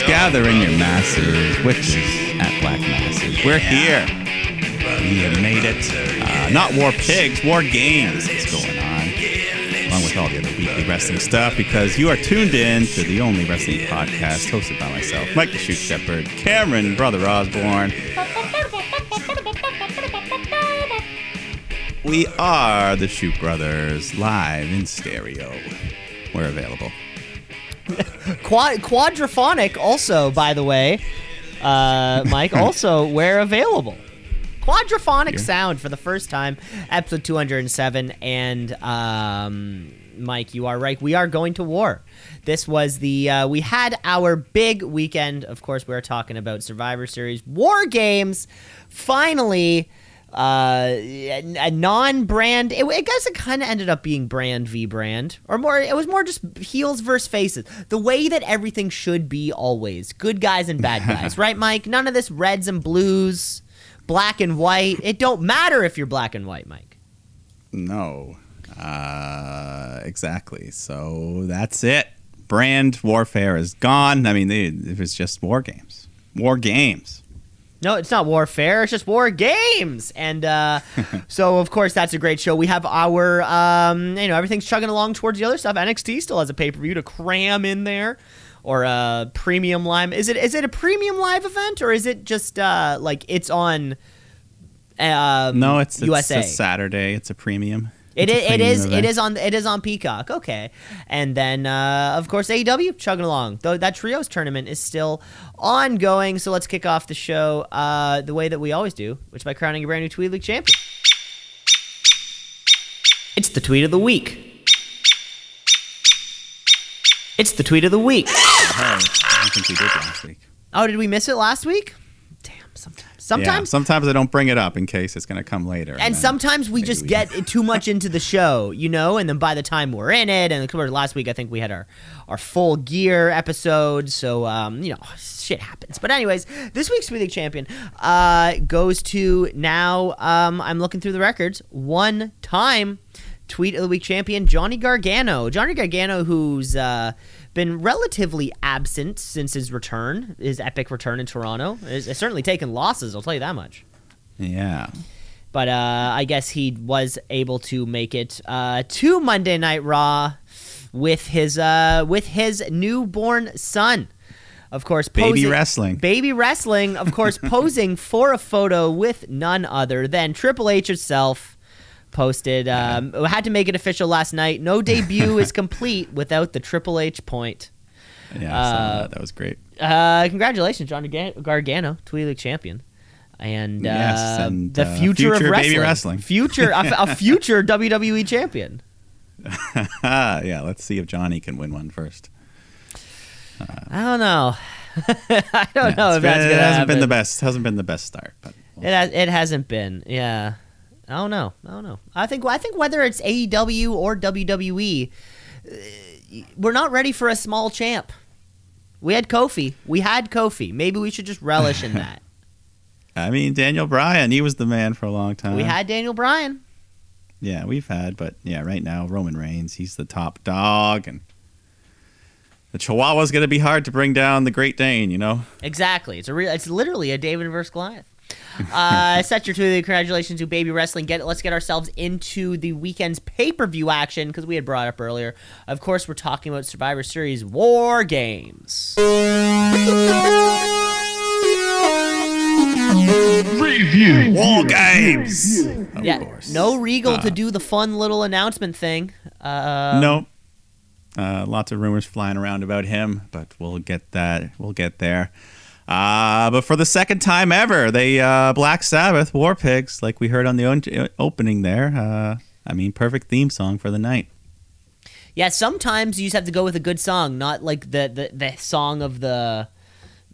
Generals, gather in your masses. Witches at Black Masses. We're here. We have made it. Uh, not War Pigs, War Games is going on. Along with all the other weekly wrestling stuff, because you are tuned in to the only wrestling podcast hosted by myself, Mike the Shoot Shepherd, Cameron, Brother Osborne. We are the Shoot Brothers live in stereo. We're available. Quad- quadraphonic, also, by the way, uh, Mike, also where available. Quadraphonic Here. sound for the first time, episode 207. And um, Mike, you are right. We are going to war. This was the, uh, we had our big weekend. Of course, we are talking about Survivor Series War Games. Finally, uh, a, non-brand. It, I guess it kind of ended up being brand v brand, or more. It was more just heels versus faces. The way that everything should be always: good guys and bad guys, right, Mike? None of this reds and blues, black and white. It don't matter if you're black and white, Mike. No. Uh, exactly. So that's it. Brand warfare is gone. I mean, they, it was just war games. War games. No, it's not warfare. It's just war games. And uh, so, of course, that's a great show. We have our, um, you know, everything's chugging along towards the other stuff. NXT still has a pay per view to cram in there, or a premium live. Is it is it a premium live event or is it just uh, like it's on? Um, No, it's, it's USA. a Saturday. It's a premium. It is, it is it is on it is on Peacock. Okay, and then uh, of course AEW chugging along. Though that trios tournament is still ongoing. So let's kick off the show uh, the way that we always do, which by crowning a brand new Tweet League champion. It's the tweet of the week. It's the tweet of the week. Oh, I think we did last week. Oh, did we miss it last week? Damn. Sometimes. Sometimes. yeah, sometimes I don't bring it up in case it's going to come later. And then sometimes we just we- get too much into the show, you know, and then by the time we're in it, and last week I think we had our our full gear episode, so um, you know, shit happens. But anyways, this week's Tweet League champion uh, goes to now. Um, I'm looking through the records. One time tweet of the week champion Johnny Gargano. Johnny Gargano, who's uh, been relatively absent since his return, his epic return in Toronto. Has has certainly taken losses. I'll tell you that much Yeah. but uh, I guess he was able to make it uh, to Monday Night Raw with his uh, with his newborn son. Of course, Baby wrestling. Baby wrestling, of course, posing for a photo with none other than Triple H herself. Posted, um, had to make it official last night. No debut is complete without the Triple H point. Yeah, Uh, that. that was great. Uh, congratulations, Johnny Ga- Gargano, Tweet League champion, and, uh, Yes, and, the uh, future, of wrestling, baby wrestling. future a, a future WWE champion. yeah, let's see if Johnny can win one first. I don't know. I don't Yeah, know if been- that's gonna it hasn't happen. been the best. Hasn't been the best start, but It has, it hasn't been. Yeah. I don't know. I don't know. I think I think whether it's AEW or WWE, uh, we're not ready for a small champ. We had Kofi. We had Kofi. Maybe we should just relish in that. I mean Daniel Bryan, he was the man for a long time. we had Daniel Bryan. Yeah, we've had, but yeah, right now Roman Reigns, he's the top dog, and the Chihuahua's going to be hard to bring down the Great Dane. You know, Exactly. It's a real. It's literally a David versus Goliath. Uh, set your two. Congratulations to Baby Wrestling. Get let's get ourselves into the weekend's pay per view action because we had brought up earlier. Of course, we're talking about Survivor Series War Games. Review. War Games. Of yeah, course. no Regal Uh, to do the fun little announcement thing. Uh, no. Uh, lots of rumors flying around about him, but we'll get that. We'll get there. Uh, but for the second time ever, they uh, Black Sabbath War Pigs, like we heard on the o- opening there. Uh, I mean, perfect theme song for the night. Yeah, sometimes you just have to go with a good song, not like the the, the song of the.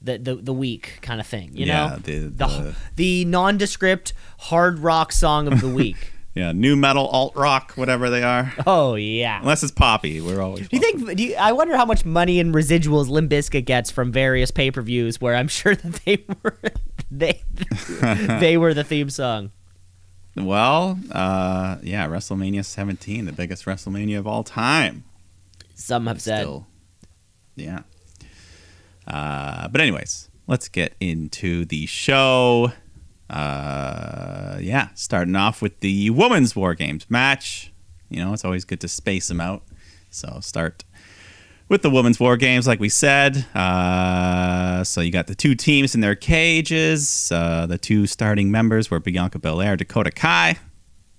The, the, the week kind of thing, you Yeah, know, the- the the- the nondescript hard rock song of the week. Yeah, new metal, alt rock, whatever they are. oh yeah, Unless it's poppy, we're always. Do you think? Do you, I wonder how much money in residuals Limp Bizkit gets from various pay per views where I'm sure that they were they they were the theme song. Well, uh, yeah, WrestleMania 17, the biggest WrestleMania of all time. Some have said. Still, yeah. Uh, but anyways, let's get into the show. Uh, yeah, starting off with the women's war games match. You know, it's always good to space them out. So start with the women's war games, like we said. Uh, so you got the two teams in their cages. Uh, the two starting members were Bianca Belair, Dakota Kai.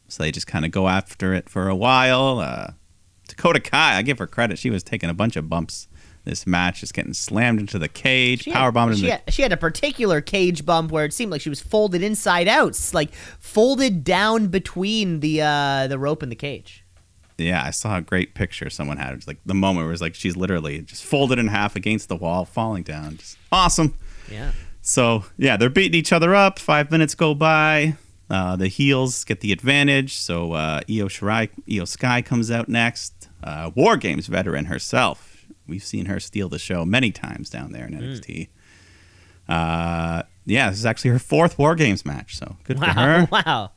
So they just kind of go after it for a while. Uh, Dakota Kai, I give her credit. She was taking a bunch of bumps this match, is getting slammed into the cage, She power bombed she, into had, she had a particular cage bump where it seemed like she was folded inside out, like folded down between the uh, the rope and the cage. Yeah, I saw a great picture someone had. It was like the moment where it was like she's literally just folded in half against the wall, falling down. Just awesome. Yeah. So yeah, they're beating each other up. Five minutes go by. Uh, the heels get the advantage. So uh, Io Shirai, Io Sky comes out next. Uh, War Games veteran herself. We've seen her steal the show many times down there in NXT. Uh, yeah, this is actually her fourth War Games match. So good for Wow. her. Wow.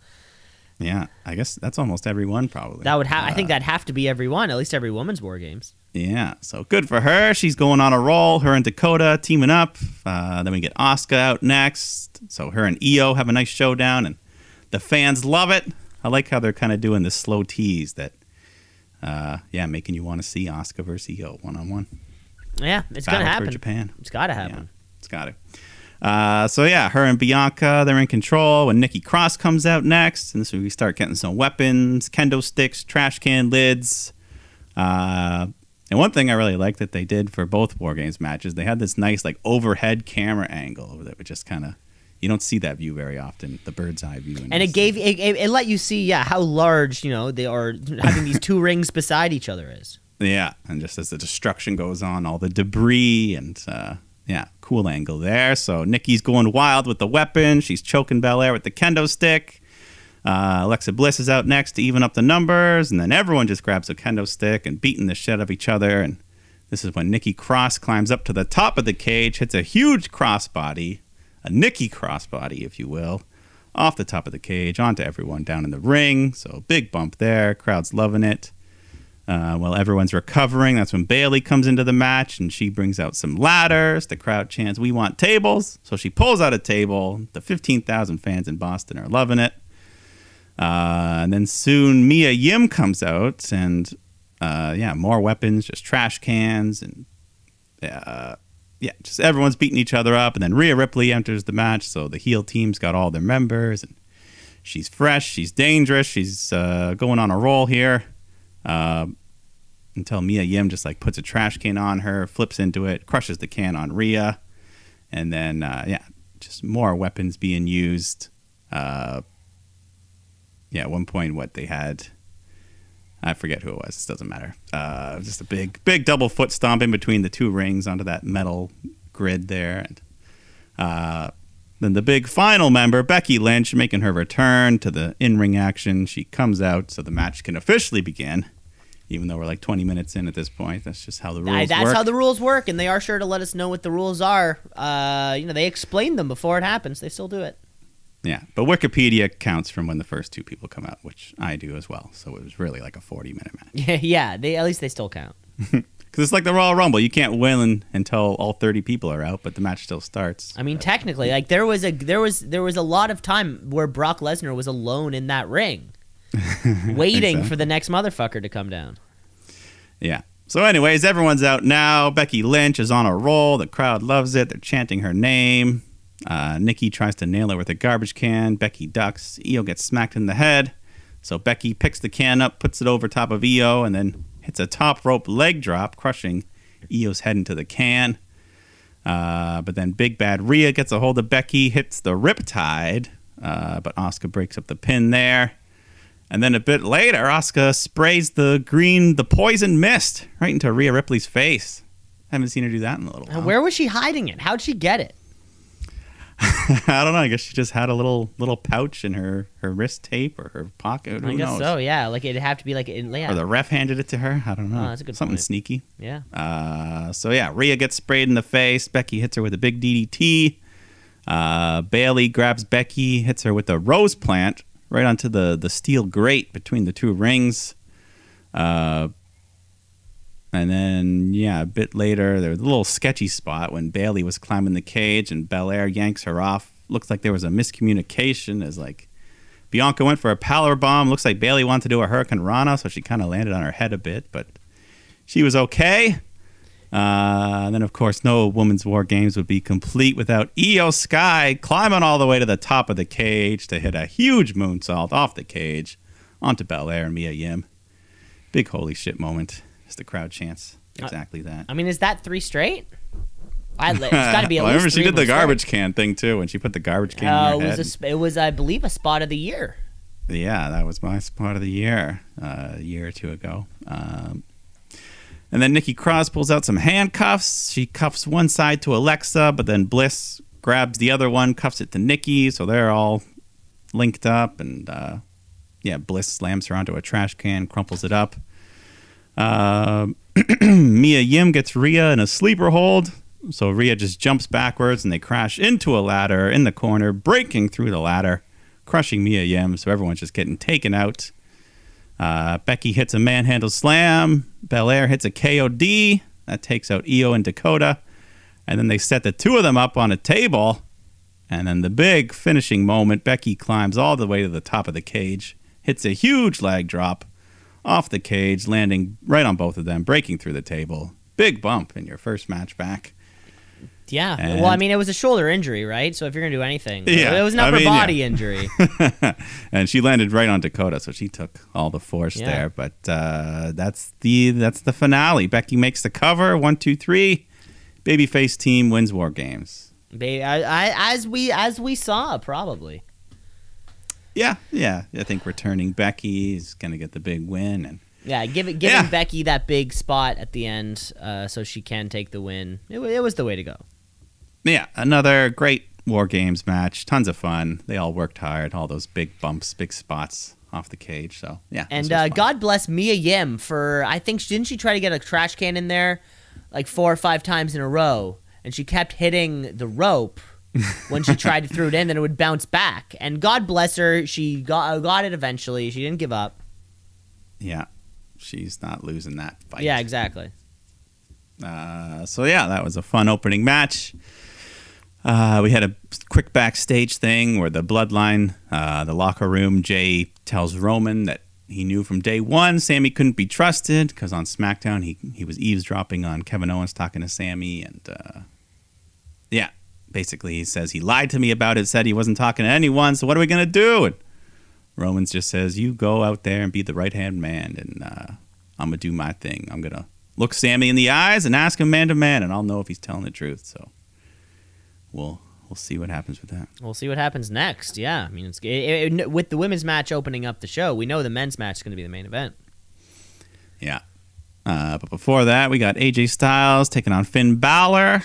Yeah, I guess that's almost every one probably. That would. I Uh, think that'd have to be every one, at least every woman's war games. Yeah, so good for her. She's going on a roll. Her and Dakota teaming up. Uh, then we get Asuka out next. So her and Io have a nice showdown, and the fans love it. I like how they're kind of doing the slow tease that, uh, yeah, making you want to see Asuka versus Io one on one. Yeah, it's Battle gonna happen. Japan. It's gotta happen. It's got to. Uh, so yeah, her and Bianca, they're in control. When Nikki Cross comes out next, and this is we start getting some weapons, kendo sticks, trash can lids. Uh, and one thing I really liked that they did for both War Games matches, they had this nice like overhead camera angle that would just kind of you don't see that view very often, the bird's eye view and it gave it, it, it let you see, yeah, how large you know they are having these two rings beside each other is. Yeah, and just as the destruction goes on, all the debris and uh, yeah, cool angle there. So Nikki's going wild with the weapon. She's choking Belair with the kendo stick. Uh, Alexa Bliss is out next to even up the numbers, and then everyone just grabs a kendo stick and beating the shit out of each other. And this is when Nikki Cross climbs up to the top of the cage, hits a huge crossbody, a Nikki crossbody, if you will, off the top of the cage onto everyone down in the ring. So big bump there. Crowd's loving it. Uh, while everyone's recovering, that's when Bayley comes into the match and she brings out some ladders. The crowd chants, We want tables. So she pulls out a table. The 15,000 fans in Boston are loving it. Uh, and then soon Mia Yim comes out and, uh, yeah, more weapons, just trash cans. And, uh, yeah, just everyone's beating each other up. And then Rhea Ripley enters the match. So the heel team's got all their members. And she's fresh. She's dangerous. She's uh, going on a roll here. Uh, until Mia Yim just like puts a trash can on her, flips into it, crushes the can on Rhea, and then uh, yeah, just more weapons being used. Uh, yeah, at one point, what they had, I forget who it was. It doesn't matter. Uh, just a big, big double foot stomp in between the two rings onto that metal grid there, and uh, then the big final member, Becky Lynch, making her return to the in ring action. She comes out so the match can officially begin. Even though we're like 20 minutes in at this point, that's just how the rules I- that's work. how the rules work, and they are sure to let us know what the rules are. Uh, you know, they explain them before it happens. They still do it. Yeah, but Wikipedia counts from when the first two people come out, which I do as well. So it was really like a 40 minute match. Yeah, yeah. They at least they still count. Because it's like the Royal Rumble. You can't win until all 30 people are out, but the match still starts. I mean, technically, like there was a there was there was a lot of time where Brock Lesnar was alone in that ring, waiting for the next motherfucker to come down. Yeah. So, anyways, everyone's out now. Becky Lynch is on a roll. The crowd loves it. They're chanting her name. Uh, Nikki tries to nail her with a garbage can. Becky ducks. Io gets smacked in the head. So Becky picks the can up, puts it over top of Io, and then hits a top rope leg drop, crushing Io's head into the can. Uh, but then Big Bad Rhea gets a hold of Becky, hits the Riptide, uh, but Asuka breaks up the pin there. And then a bit later, Asuka sprays the green, the poison mist right into Rhea Ripley's face. haven't seen her do that in a little Now, while. Where was she hiding it? How'd she get it? I don't know. I guess she just had a little little pouch in her her wrist tape or her pocket. Who I guess knows? so. Yeah, like it'd have to be like in yeah, Or the ref handed it to her. I don't know. Oh, that's a good Something point. sneaky. yeah. Uh, so yeah, Rhea gets sprayed in the face. Becky hits her with a big DDT. Uh, Bayley grabs Becky, hits her with a rose plant right onto the the steel grate between the two rings. Uh, And then, yeah, a bit later, there was a little sketchy spot when Bayley was climbing the cage and Belair yanks her off. Looks like there was a miscommunication as like Bianca went for a power bomb. Looks like Bayley wanted to do a hurricanrana, so she kind of landed on her head a bit, but she was okay. Uh, and then, of course, no Women's War Games would be complete without Io Sky climbing all the way to the top of the cage to hit a huge moonsault off the cage onto Belair and Mia Yim. Big holy shit moment the crowd chants exactly that. I mean, is that three straight? I, it's got to be at well, I remember she did the garbage straight. can thing too when she put the garbage can Uh, in it was sp- it was, I believe, a spot of the year. Yeah, that was my spot of the year uh, a year or two ago. Um, and then Nikki Cross pulls out some handcuffs. She cuffs one side to Alexa, but then Bliss grabs the other one, cuffs it to Nikki. So they're all linked up. And uh, yeah, Bliss slams her onto a trash can, crumples it up. Uh, Mia Yim gets Rhea in a sleeper hold. So Rhea just jumps backwards and they crash into a ladder in the corner, breaking through the ladder, crushing Mia Yim. So everyone's just getting taken out. Uh, Becky hits a manhandle slam. Belair hits a KOD. That takes out Io and Dakota. And then they set the two of them up on a table. And then the big finishing moment Becky climbs all the way to the top of the cage, hits a huge leg drop off the cage, landing right on both of them, breaking through the table. Big bump in your first match back. Yeah. And- well, I mean, it was a shoulder injury, right? So if you're gonna do anything, Yeah, it was an I upper mean, yeah. body injury. and she landed right on Dakota, so she took all the force Yeah. there. But uh, that's the that's the finale. Becky makes the cover. One, two, three. Babyface team wins War Games. They, I, I, as we as we saw, probably. Yeah, yeah. I think returning Becky is gonna get the big win, and Yeah, give it, giving Yeah. Becky that big spot at the end, uh, so she can take the win. It, it was the way to go. yeah, another great War Games match. Tons of fun. They all worked hard. All those big bumps, big spots off the cage. So yeah, And uh. God bless Mia Yim for I think didn't she try to get a trash can in there like four or five times in a row, and she kept hitting the rope when she tried to throw it in, then it would bounce back. And God bless her, she got uh, got it eventually. She didn't give up. yeah, she's not losing that fight. Yeah, exactly. Uh, so yeah, that was a fun opening match. Uh, we had a quick backstage thing where the bloodline, uh, the locker room, Jey tells Roman that he knew from day one Sami couldn't be trusted because on SmackDown he he was eavesdropping on Kevin Owens talking to Sami, and uh, yeah, basically he says he lied to me about it, said he wasn't talking to anyone. So what are we gonna do? And Romans just says, "You go out there and be the right hand man, and uh, I'm gonna do my thing. I'm gonna look Sami in the eyes and ask him man to man, and I'll know if he's telling the truth." So we'll we'll see what happens with that. We'll see what happens next. Yeah, I mean, it's it, it- with the women's match opening up the show. We know the men's match is going to be the main event. Yeah. Uh, but before that, we got AJ Styles taking on Finn Balor.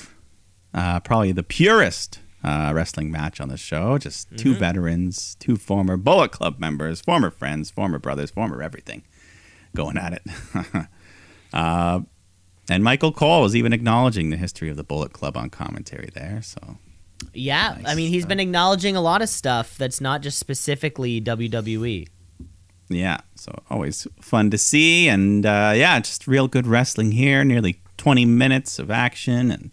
Uh, probably the purest uh, wrestling match on the show. Just 2 veterans, two former Bullet Club members, former friends, former brothers, former everything going at it. uh, and Michael Cole was even acknowledging the history of the Bullet Club on commentary there. So Yeah, I mean, he's been acknowledging a lot of stuff that's not just specifically. WWE. Yeah, so always fun to see, and uh, yeah, just real good wrestling here. Nearly 20 minutes of action, and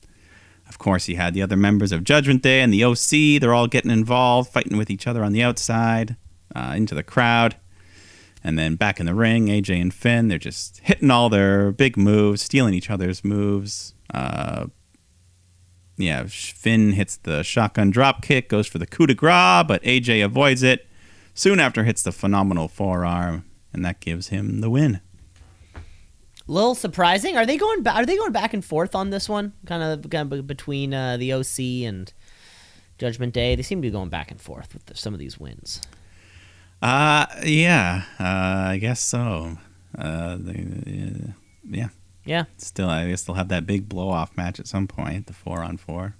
of course, you had the other members of Judgment Day and the OC. They're all getting involved, fighting with each other on the outside, uh, into the crowd, and then back in the ring, AJ and Finn. They're just hitting all their big moves, stealing each other's moves. Uh, yeah, Finn hits the shotgun drop kick, goes for the coup de grace, but AJ avoids it soon after hits the phenomenal forearm, and that gives him the win. Little surprising. Are they going? Ba- are they going back and forth on this one? Kind of, kind of between uh, the OC and Judgment Day. They seem to be going back and forth with the, some of these wins. Uh, yeah, uh, I guess so. Uh, they, uh, yeah, Yeah, still, I guess they'll have that big blow off match at some point, the four on four.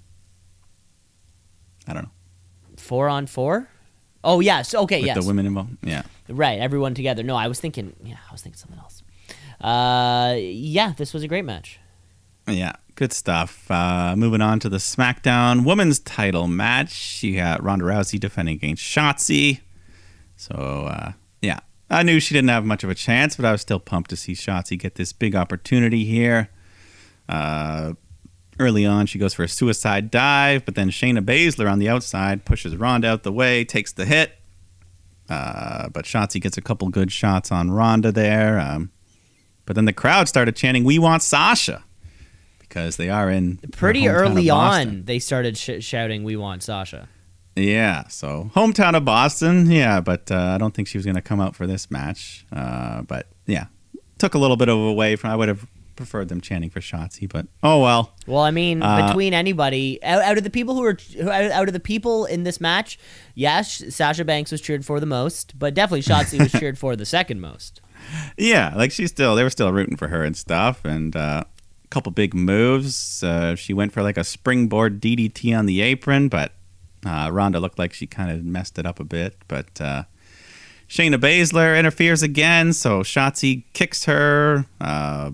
I don't know. four on four. Oh yes. Okay. With yes. the women involved. Yeah. Right. Everyone together. No, I was thinking. Yeah, I was thinking something else. Uh, yeah, this was a great match. Yeah, good stuff. Uh, moving on to the SmackDown Women's Title match. You got Ronda Rousey defending against Shotzi. So uh, yeah, I knew she didn't have much of a chance, but I was still pumped to see Shotzi get this big opportunity here. Uh, early on, she goes for a suicide dive, but then Shayna Baszler on the outside pushes Ronda out the way, takes the hit. Uh, but Shotzi gets a couple good shots on Ronda there. Um, but then the crowd started chanting, "We want Sasha," because they are in Pretty early on, they started sh- shouting, "We want Sasha." Yeah, so hometown of Boston, yeah, but uh, I don't think she was going to come out for this match. Uh, but yeah, took a little bit of away from. I would have preferred them chanting for Shotzi, but oh well. Well, I mean, Uh, between anybody out, out of the people who were out, out of the people in this match, yes, Sasha Banks was cheered for the most, but definitely Shotzi was cheered for the second most. Yeah, like she's still they were still rooting for her and stuff, and uh, a couple big moves. Uh, she went for like a springboard DDT on the apron, but uh, looked like she kind of messed it up a bit. But uh, Shayna Baszler interferes again, so Shotzi kicks her. Uh,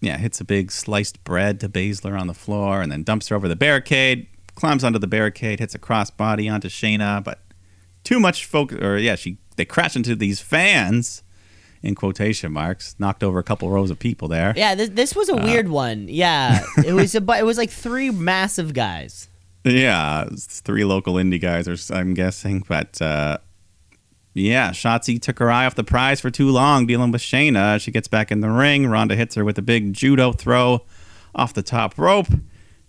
yeah, hits a big sliced bread to Baszler on the floor, and then dumps her over the barricade. Climbs onto the barricade, hits a crossbody onto Shayna, but too much focus. Or yeah, she they crash into these fans in quotation marks, knocked over a couple rows of people there. Yeah, this, this was a weird one. Yeah, it was a, it was like three massive guys. Yeah, three local indie guys, or I'm guessing, but uh, yeah, Shotzi took her eye off the prize for too long dealing with Shayna. She gets back in the ring. Ronda hits her with a big judo throw off the top rope,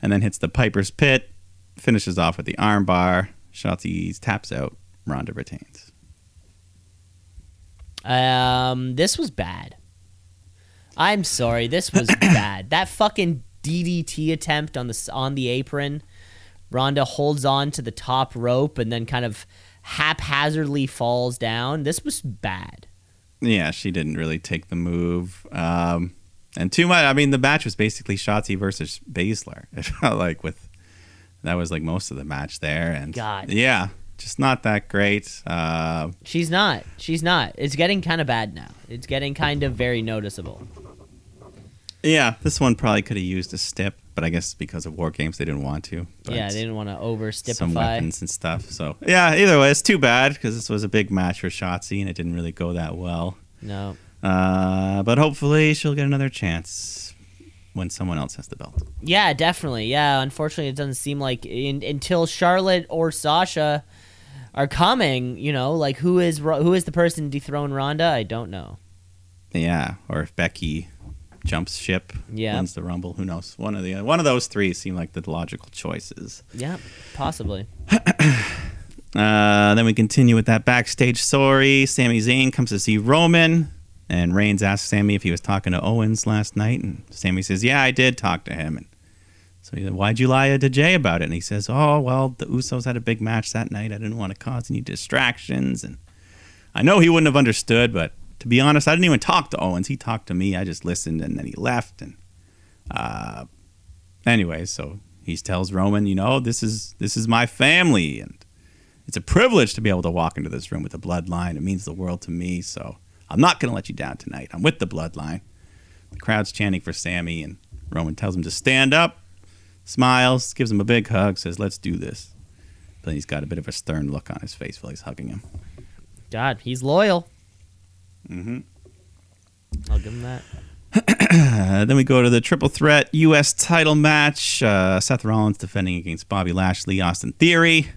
and then hits the Piper's Pit. Finishes off with the armbar. Shotzi taps out. Ronda retains. Um, this was bad. I'm sorry, this was bad. That fucking DDT attempt on the on the apron. Ronda holds on to the top rope and then kind of haphazardly falls down. This was bad. Yeah, she didn't really take the move. Um, and too much. I mean, the match was basically Shotzi versus Baszler. It felt like with that was like most of the match there. And God. yeah, just not that great. Uh, She's not. She's not. It's getting kind of bad now. It's getting kind of very noticeable. yeah, this one probably could have used a stip, but I guess because of war games they didn't want to. But yeah, they didn't want to over some weapons and stuff. So yeah, either way, it's too bad because this was a big match for Shotzi and it didn't really go that well. No. Uh, but hopefully she'll get another chance when someone else has the belt. Yeah, definitely. Yeah, unfortunately, it doesn't seem like in, until Charlotte or Sasha are coming. You know, like who is who is the person to dethrone Ronda? I don't know. Yeah, or if Becky jumps ship, Yeah. wins the Rumble, who knows? One of the one of those three seem like the logical choices. Yeah, possibly. Uh, then we continue with that backstage story. Sami Zayn comes to see Roman, and Reigns asks Sami if he was talking to Owens last night, and Sami says, "Yeah, I did talk to him." And so he said, "Why'd you lie to Jey about it?" And he says, "Oh, well, the Usos had a big match that night. I didn't want to cause any distractions, and I know he wouldn't have understood, but." To be honest, I didn't even talk to Owens. He talked to me. I just listened, and then he left. And uh, anyway, so he tells Roman, you know, this is this is my family, and it's a privilege to be able to walk into this room with the bloodline. It means the world to me. So I'm not going to let you down tonight. I'm with the bloodline. The crowd's chanting for Sami, and Roman tells him to stand up, smiles, gives him a big hug, says, "Let's do this." But he's got a bit of a stern look on his face while he's hugging him. God, he's loyal. hmm I'll give him that. Then we go to the triple threat U.S. title match. Uh, Seth Rollins defending against Bobby Lashley, Austin Theory.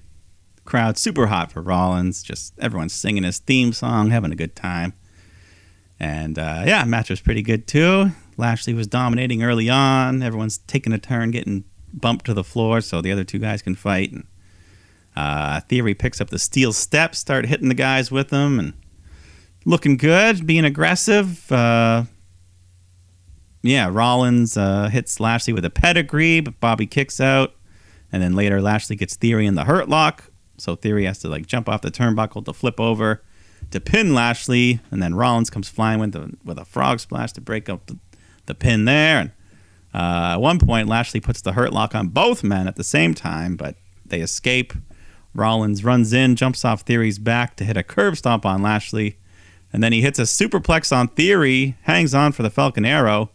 Crowd super hot for Rollins. Just everyone's singing his theme song, having a good time. And uh, yeah, match was pretty good too. Lashley was dominating early on. Everyone's taking a turn, getting bumped to the floor, so the other two guys can fight. And uh, Theory picks up the steel steps, start hitting the guys with them, and looking good, being aggressive. Uh, yeah, Rollins uh, hits Lashley with a pedigree, but Bobby kicks out, and then later Lashley gets Theory in the hurt lock, so Theory has to like jump off the turnbuckle to flip over to pin Lashley, and then Rollins comes flying with a, with a frog splash to break up the, the pin there. And uh, at one point, Lashley puts the hurt lock on both men at the same time, but they escape. Rollins runs in, jumps off Theory's back to hit a curb stomp on Lashley, and then he hits a superplex on Theory, hangs on for the Falcon Arrow.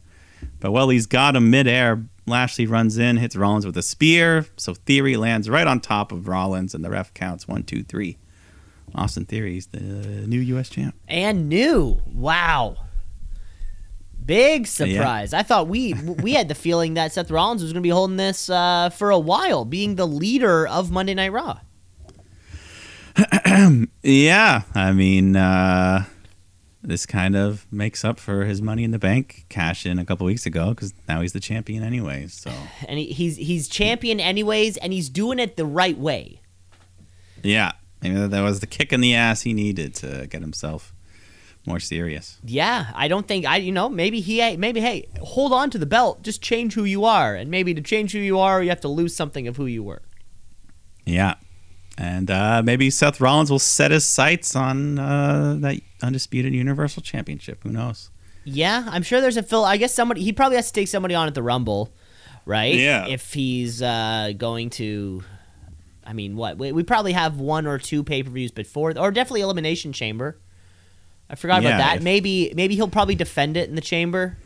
But while he's got him midair, Lashley runs in, hits Rollins with a spear. So Theory lands right on top of Rollins, and the ref counts one, two, three. Austin Theory's the new U.S. champ. And new. Wow. Big surprise. I thought we we had the feeling that Seth Rollins was going to be holding this uh, for a while, being the leader of Monday Night Raw. Yeah, I mean, uh, this kind of makes up for his Money in the Bank cash in a couple weeks ago because now he's the champion anyways. So And he, he's he's champion anyways, and he's doing it the right way. yeah, I mean, that was the kick in the ass he needed to get himself more serious. Yeah, I don't think I. You know, maybe he. Maybe hey, hold on to the belt. Just change who you are, and maybe to change who you are, you have to lose something of who you were. Yeah. And uh, maybe Seth Rollins will set his sights on uh, that undisputed Universal Championship. Who knows? Yeah, I'm sure there's a Phil. I guess somebody. He probably has to take somebody on at the Rumble, right? Yeah. If he's uh, going to. I mean, what we, we probably have one or two pay per views before, or definitely Elimination Chamber. I forgot Yeah, about that. if- maybe maybe he'll probably defend it in the chamber.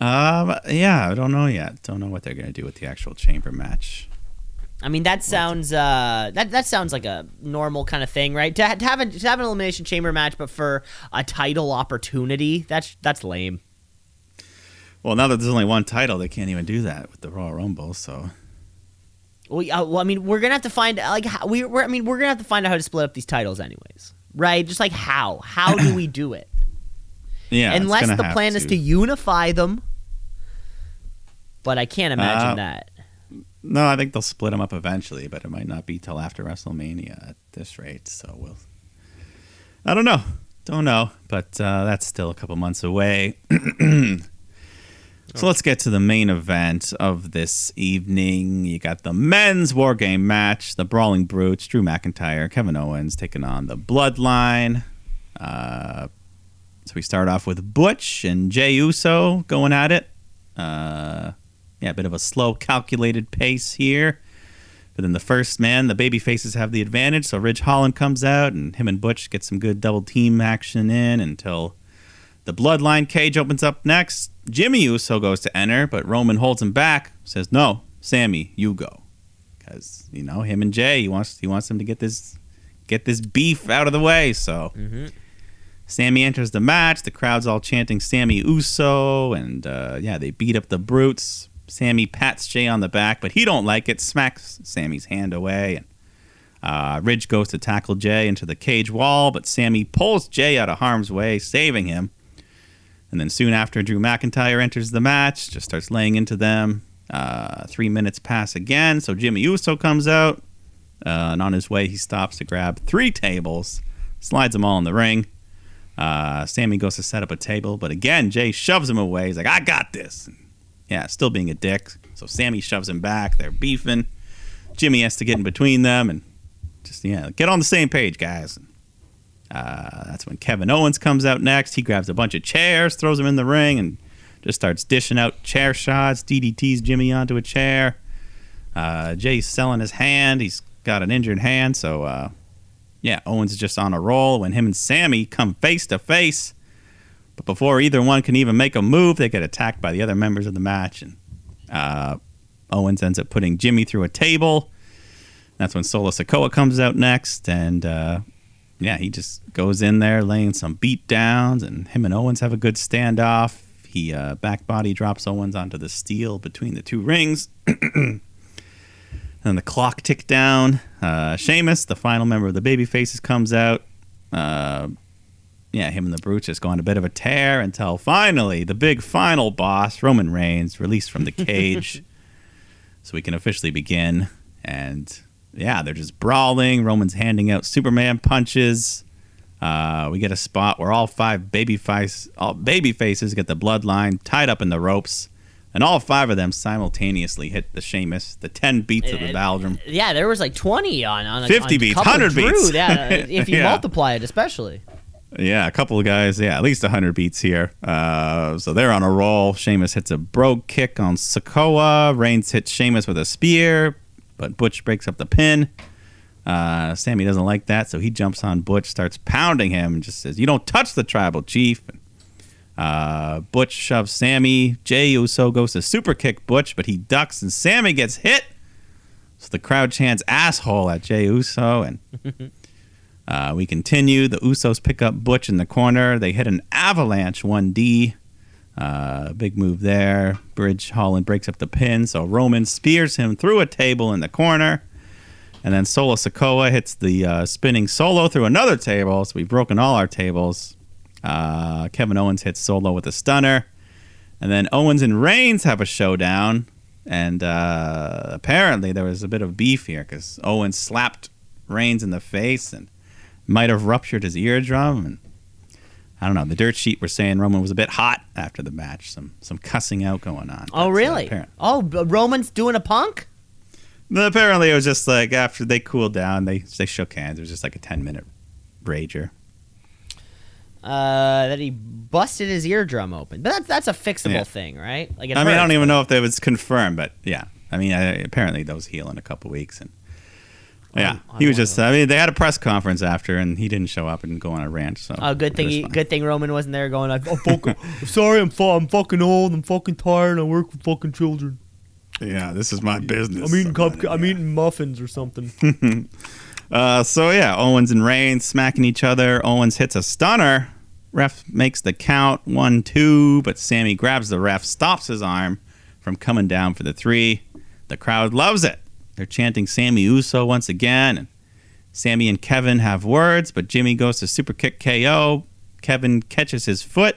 Um, yeah, I don't know yet. Don't know what they're gonna do with the actual chamber match. I mean, that sounds uh, that that sounds like a normal kind of thing, right? To, ha- to have a, to have an elimination chamber match, but for a title opportunity, that's that's lame. Well, now that there's only one title, they can't even do that with the Royal Rumble. So Well, yeah, well, I mean, we're gonna have to find like how, we, we're, I mean, we're gonna have to find out how to split up these titles, anyways, right? Just like how, how do we do it? yeah, Unless the plan is to unify them, but I can't imagine Uh, that. No, I think they'll split them up eventually, but it might not be till after WrestleMania at this rate. So we'll. I don't know. Don't know, but uh, that's still a couple months away. so let's get to the main event of this evening. You got the men's War Game match, the Brawling Brutes, Drew McIntyre, Kevin Owens taking on the Bloodline. Uh, so we start off with Butch and Jey Uso going at it. Uh, yeah, a bit of a slow, calculated pace here. But then the first man, the baby faces have the advantage. So Ridge Holland comes out, and him and Butch get some good double team action in until the bloodline cage opens up next. Jimmy Uso goes to enter, but Roman holds him back. Says, "No, Sami, you go," because you know him and Jey. He wants he wants him to get this get this beef out of the way. So. Mhm. Sami enters the match. The crowd's all chanting Sami Uso, and uh, yeah, they beat up the brutes. Sami pats Jey on the back, but he don't like it. Smacks Sami's hand away, and uh, Ridge goes to tackle Jey into the cage wall, but Sami pulls Jey out of harm's way, saving him. And then soon after, Drew McIntyre enters the match, just starts laying into them. Uh, three minutes pass again, so Jimmy Uso comes out, uh, and on his way, he stops to grab three tables, slides them all in the ring. Uh, Sami goes to set up a table, but again, Jey shoves him away. He's like, I got this. And yeah, still being a dick. So Sami shoves him back. They're beefing. Jimmy has to get in between them and just, yeah, get on the same page, guys. Uh, that's when Kevin Owens comes out next. He grabs a bunch of chairs, throws them in the ring, and just starts dishing out chair shots. DDTs Jimmy onto a chair. Uh, Jey's selling his hand. He's got an injured hand, so uh, yeah, Owens is just on a roll when him and Sami come face to face. But before either one can even make a move, they get attacked by the other members of the match, and uh, Owens ends up putting Jimmy through a table. That's when Solo Sikoa comes out next, and uh, yeah, he just goes in there laying some beat downs, and him and Owens have a good standoff. He uh, back body drops Owens onto the steel between the two rings. And the clock ticked down. Uh, Sheamus, the final member of the Baby Faces, comes out. Uh, yeah, him and the Brutes just go on a bit of a tear until finally the big final boss, Roman Reigns, released from the cage. so we can officially begin. And yeah, they're just brawling. Roman's handing out Superman punches. Uh, we get a spot where all five baby face, all baby faces get the bloodline tied up in the ropes, and all five of them simultaneously hit the Sheamus, the ten beats of the And- Bodhrán. Yeah, there was like twenty on on a 50 on beats, couple 100 Drew, beats. Yeah, if you Yeah. multiply it, especially. Yeah, a couple of guys. Yeah, at least 100 beats here. Uh, so they're on a roll. Sheamus hits a brogue kick on Sikoa. Reigns hits Sheamus with a spear, but Butch breaks up the pin. Uh, Sami doesn't like that, so he jumps on Butch, starts pounding him, and just says, You don't touch the tribal chief. Uh, Butch shoves Sami. Jey Uso goes to super kick Butch, but he ducks, and Sammy gets hit. So the crowd chants asshole at Jey Uso, and Uh, we continue. The Usos pick up Butch in the corner. They hit an avalanche 1D. Uh, big move there. Ridge Holland breaks up the pin, so Roman spears him through a table in the corner. And then Solo Sikoa hits the uh, spinning solo through another table. So we've broken all our tables. Uh, Kevin Owens hits Solo with a stunner. And then Owens and Reigns have a showdown. And uh, apparently there was a bit of beef here because Owens slapped Reigns in the face and might have ruptured his eardrum. And I don't know. The dirt sheet were saying Roman was a bit hot after the match. Some some cussing out going on. Oh, uh, really? apparent- oh, Roman's doing a punk? apparently, it was just like after they cooled down, they they shook hands. It was just like a ten minute rager. Uh, that he busted his eardrum open. But that's that's a fixable Yeah. thing, right? Like I mean, I don't even know if that was confirmed, but yeah. I mean, I, apparently those heal in a couple weeks, and yeah, I'm he was just. I mean, they had a press conference after, and he didn't show up and go on a rant. So Oh, good thing he, good thing Roman wasn't there going like, oh, fuck, I'm sorry, I'm, fu- I'm fucking old, I'm fucking tired, I work with fucking children. Yeah, this is my business. I'm eating So, cup, I'm eating muffins or something. Uh, so yeah, Owens and Reigns smacking each other. Owens hits a stunner. Ref makes the count one two, but Sami grabs the ref, stops his arm from coming down for the three. The crowd loves it. They're chanting Sami Uso once again. And Sami and Kevin have words, but Jimmy goes to super kick KO. Kevin catches his foot.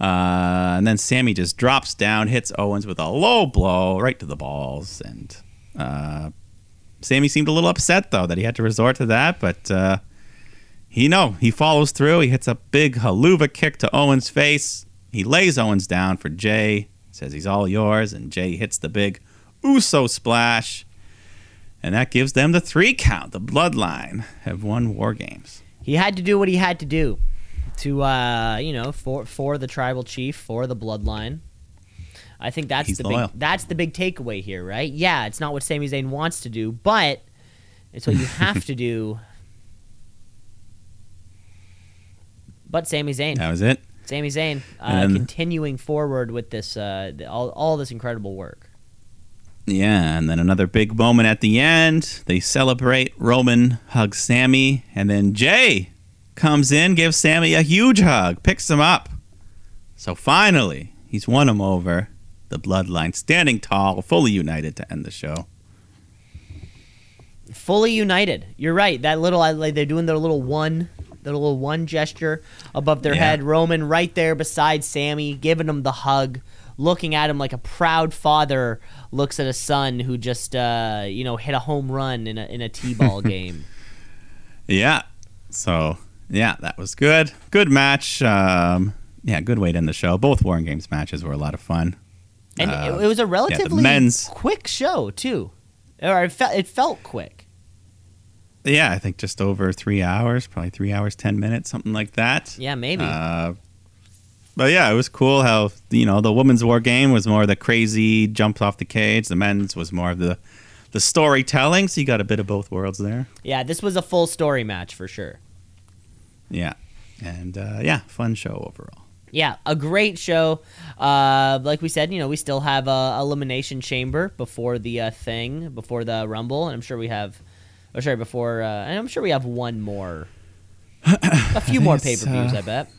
Uh, and then Sami just drops down, hits Owens with a low blow right to the balls, and uh, Sami seemed a little upset though that he had to resort to that, but uh, he no, he follows through. He hits a big Helluva Kick to Owens' face. He lays Owens down for Jey, says he's all yours, and Jey hits the big Uso splash, and that gives them the three count. The Bloodline have won War Games. He had to do what he had to do to, uh, you know, for for the tribal chief, for the bloodline. I think that's He's the loyal. big that's the big takeaway here, right? Yeah, it's not what Sami Zayn wants to do, but it's what you have to do. But Sami Zayn, That was it. Sami Zayn, uh, continuing forward with this, uh, all all this incredible work. Yeah, and then another big moment at the end. They celebrate. Roman hugs Sami, and then Jey comes in, gives Sami a huge hug, picks him up. So finally, he's won him over. The bloodline standing tall, fully united to end the show. fully united. You're right. That little like they're doing their little one, their little one gesture above their Yeah. head. Roman right there beside Sami, giving him the hug, looking at him like a proud father looks at a son who just uh, you know hit a home run in a in a t-ball game. Yeah. So yeah, that was good. Good match. Um, yeah, good way to end the show. Both Warring Games matches were a lot of fun. And Uh, it, was a relatively men's- quick show too, or it felt it felt quick. Yeah, I think just over three hours, probably three hours, ten minutes, something like that. Yeah, maybe. Uh, but yeah, it was cool how you know the women's war game was more the crazy jumps off the cage. The men's was more of the the storytelling. So you got a bit of both worlds there. yeah, this was a full story match for sure. Yeah, and uh, yeah, fun show overall. Yeah, a great show. Uh, like we said, you know, we still have a elimination chamber before the uh, thing, before the Rumble, and I'm sure we have, Oh, sorry, before, uh, and I'm sure we have one more, a few more pay per views. uh, I bet.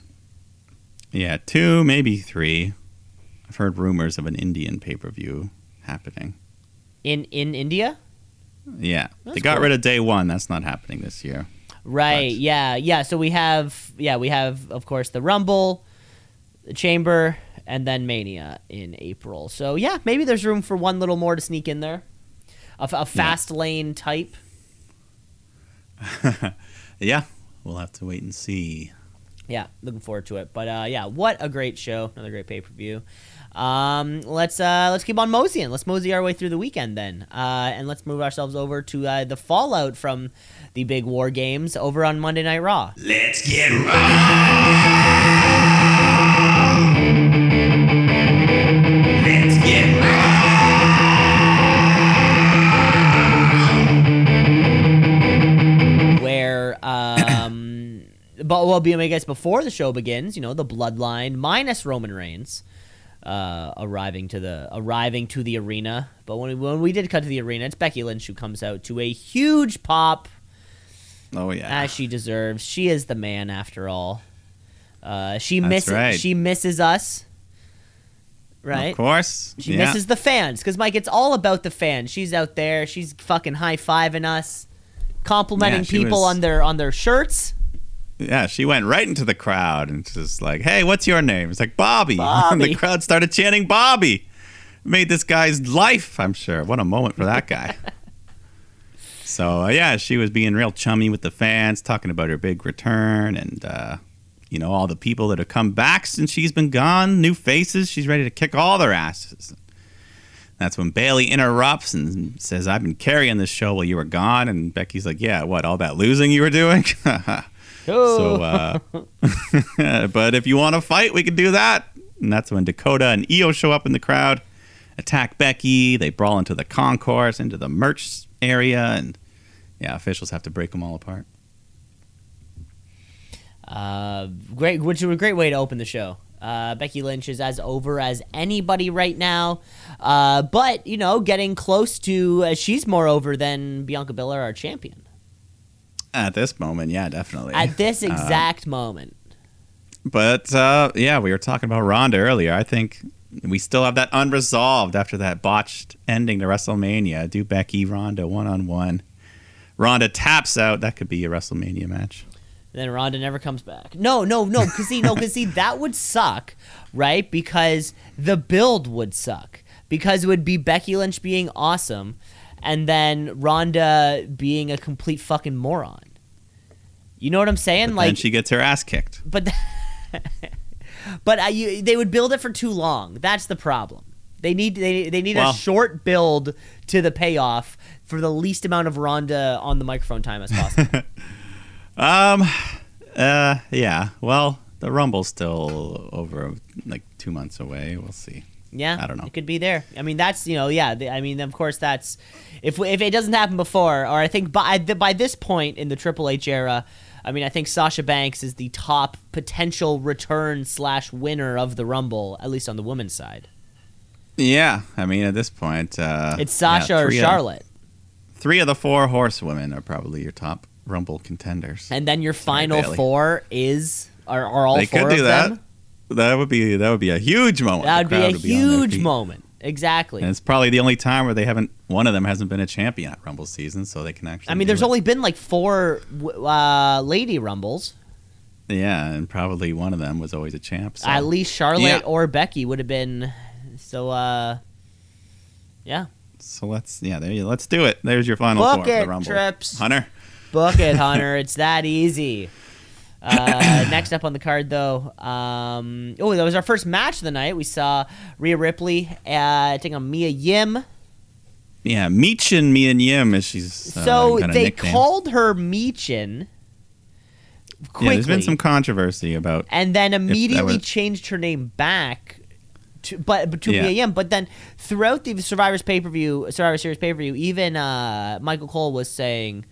Yeah, two, maybe three. I've heard rumors of an Indian pay per view happening. In in India, Yeah, they got cool. rid of day one. That's not happening this year. right? But- Yeah, yeah. So we have, yeah, we have, of course, the Rumble, the Chamber, and then Mania in April. So yeah, maybe there's room for one little more to sneak in there, a fast lane type. Yeah, we'll have to wait and see. Yeah, looking forward to it. But uh, yeah, what a great show! Another great pay per view. Um, let's uh, let's keep on moseying. Let's mosey our way through the weekend then, uh, and let's move ourselves over to uh, the fallout from the big war games over on Monday Night Raw. Let's get raw. But well be I guess before the show begins, you know, the bloodline minus Roman Reigns uh arriving to the arriving to the arena. But when we, when we did cut to the arena, it's Becky Lynch who comes out to a huge pop Oh yeah. as she deserves. She is the man after all. Uh, she That's misses. right. She misses us. Right. Of course. She yeah. misses the fans because Mike, it's all about the fans. She's out there. She's fucking high fiving us, complimenting Yeah, people was- on their on their shirts. Yeah, she went right into the crowd and just like, "Hey, what's your name?" It's like Bobby. And the crowd started chanting Bobby. Made this guy's life, I'm sure. What a moment for that guy. so uh, yeah, she was being real chummy with the fans, talking about her big return and uh, you know all the people that have come back since she's been gone, new faces. She's ready to kick all their asses. That's when Bayley interrupts and says, "I've been carrying this show while you were gone." And Becky's like, "Yeah, what? All that losing you were doing?" Oh, So, uh, but if you want to fight, we can do that. And that's when Dakota and Io show up in the crowd, attack Becky. They brawl into the concourse, into the merch area, and yeah, officials have to break them all apart. uh, great, which is a great way to open the show. Uh, Becky Lynch is as over as anybody right now, uh, but you know, getting close to uh, she's more over than Bianca Belair, our champion, At this moment, yeah, definitely. at this Uh, exact moment. but uh, yeah, we were talking about Ronda earlier. I think we still have that unresolved after that botched ending to WrestleMania. Do Becky Ronda one on one. Ronda taps out. That could be a WrestleMania match. Then Ronda never comes back. No, no, no, because see, no, because see, that would suck, right? Because the build would suck. Because it would be Becky Lynch being awesome, and then Ronda being a complete fucking moron. You know what I'm saying? But like, then she gets her ass kicked. but but uh, you, they would build it for too long. That's the problem. They need they, they need Well- a short build to the payoff for the least amount of Ronda on the microphone time as possible. Um, uh, yeah. Well, the Rumble's still over like two months away. We'll see. Yeah, I don't know. It could be there. I mean, that's you know, yeah. the- I mean, of course, that's if if it doesn't happen before, or I think by by this point in the Triple H era, I mean, I think Sasha Banks is the top potential return slash winner of the Rumble, at least on the women's side. Yeah, I mean, at this point, uh, It's Sasha yeah, or three of- Charlotte, three of the four horsewomen are probably your top Rumble contenders. and then your final four is are, are all they four could do of that. them. That would be that would be a huge moment. That would be a huge feet. moment. Exactly. And it's probably the only time where they haven't one of them hasn't been a champion at Rumble season, so they can actually. I mean, there's it. only been like four uh, lady rumbles. yeah, and probably one of them was always a champ. So. At least Charlotte Yeah. or Becky would have been. So, uh, yeah. So let's yeah, there you let's do it. There's your final Book four for it, the Rumble. Trips. Hunter. Book it, Hunter. it's that easy. Uh, next up on the card, though, um, oh, that was our first match of the night. We saw Rhea Ripley uh, taking on Mia Yim. Yeah, Michin Me and Yim as she's uh, so they nickname. called her Michin quickly, Yeah, there's been some controversy about and then immediately was- changed her name back. To, but, but to Yeah. Mia Yim, but then throughout the Survivor's pay per view, Survivor Series pay per view, even uh, Michael Cole was saying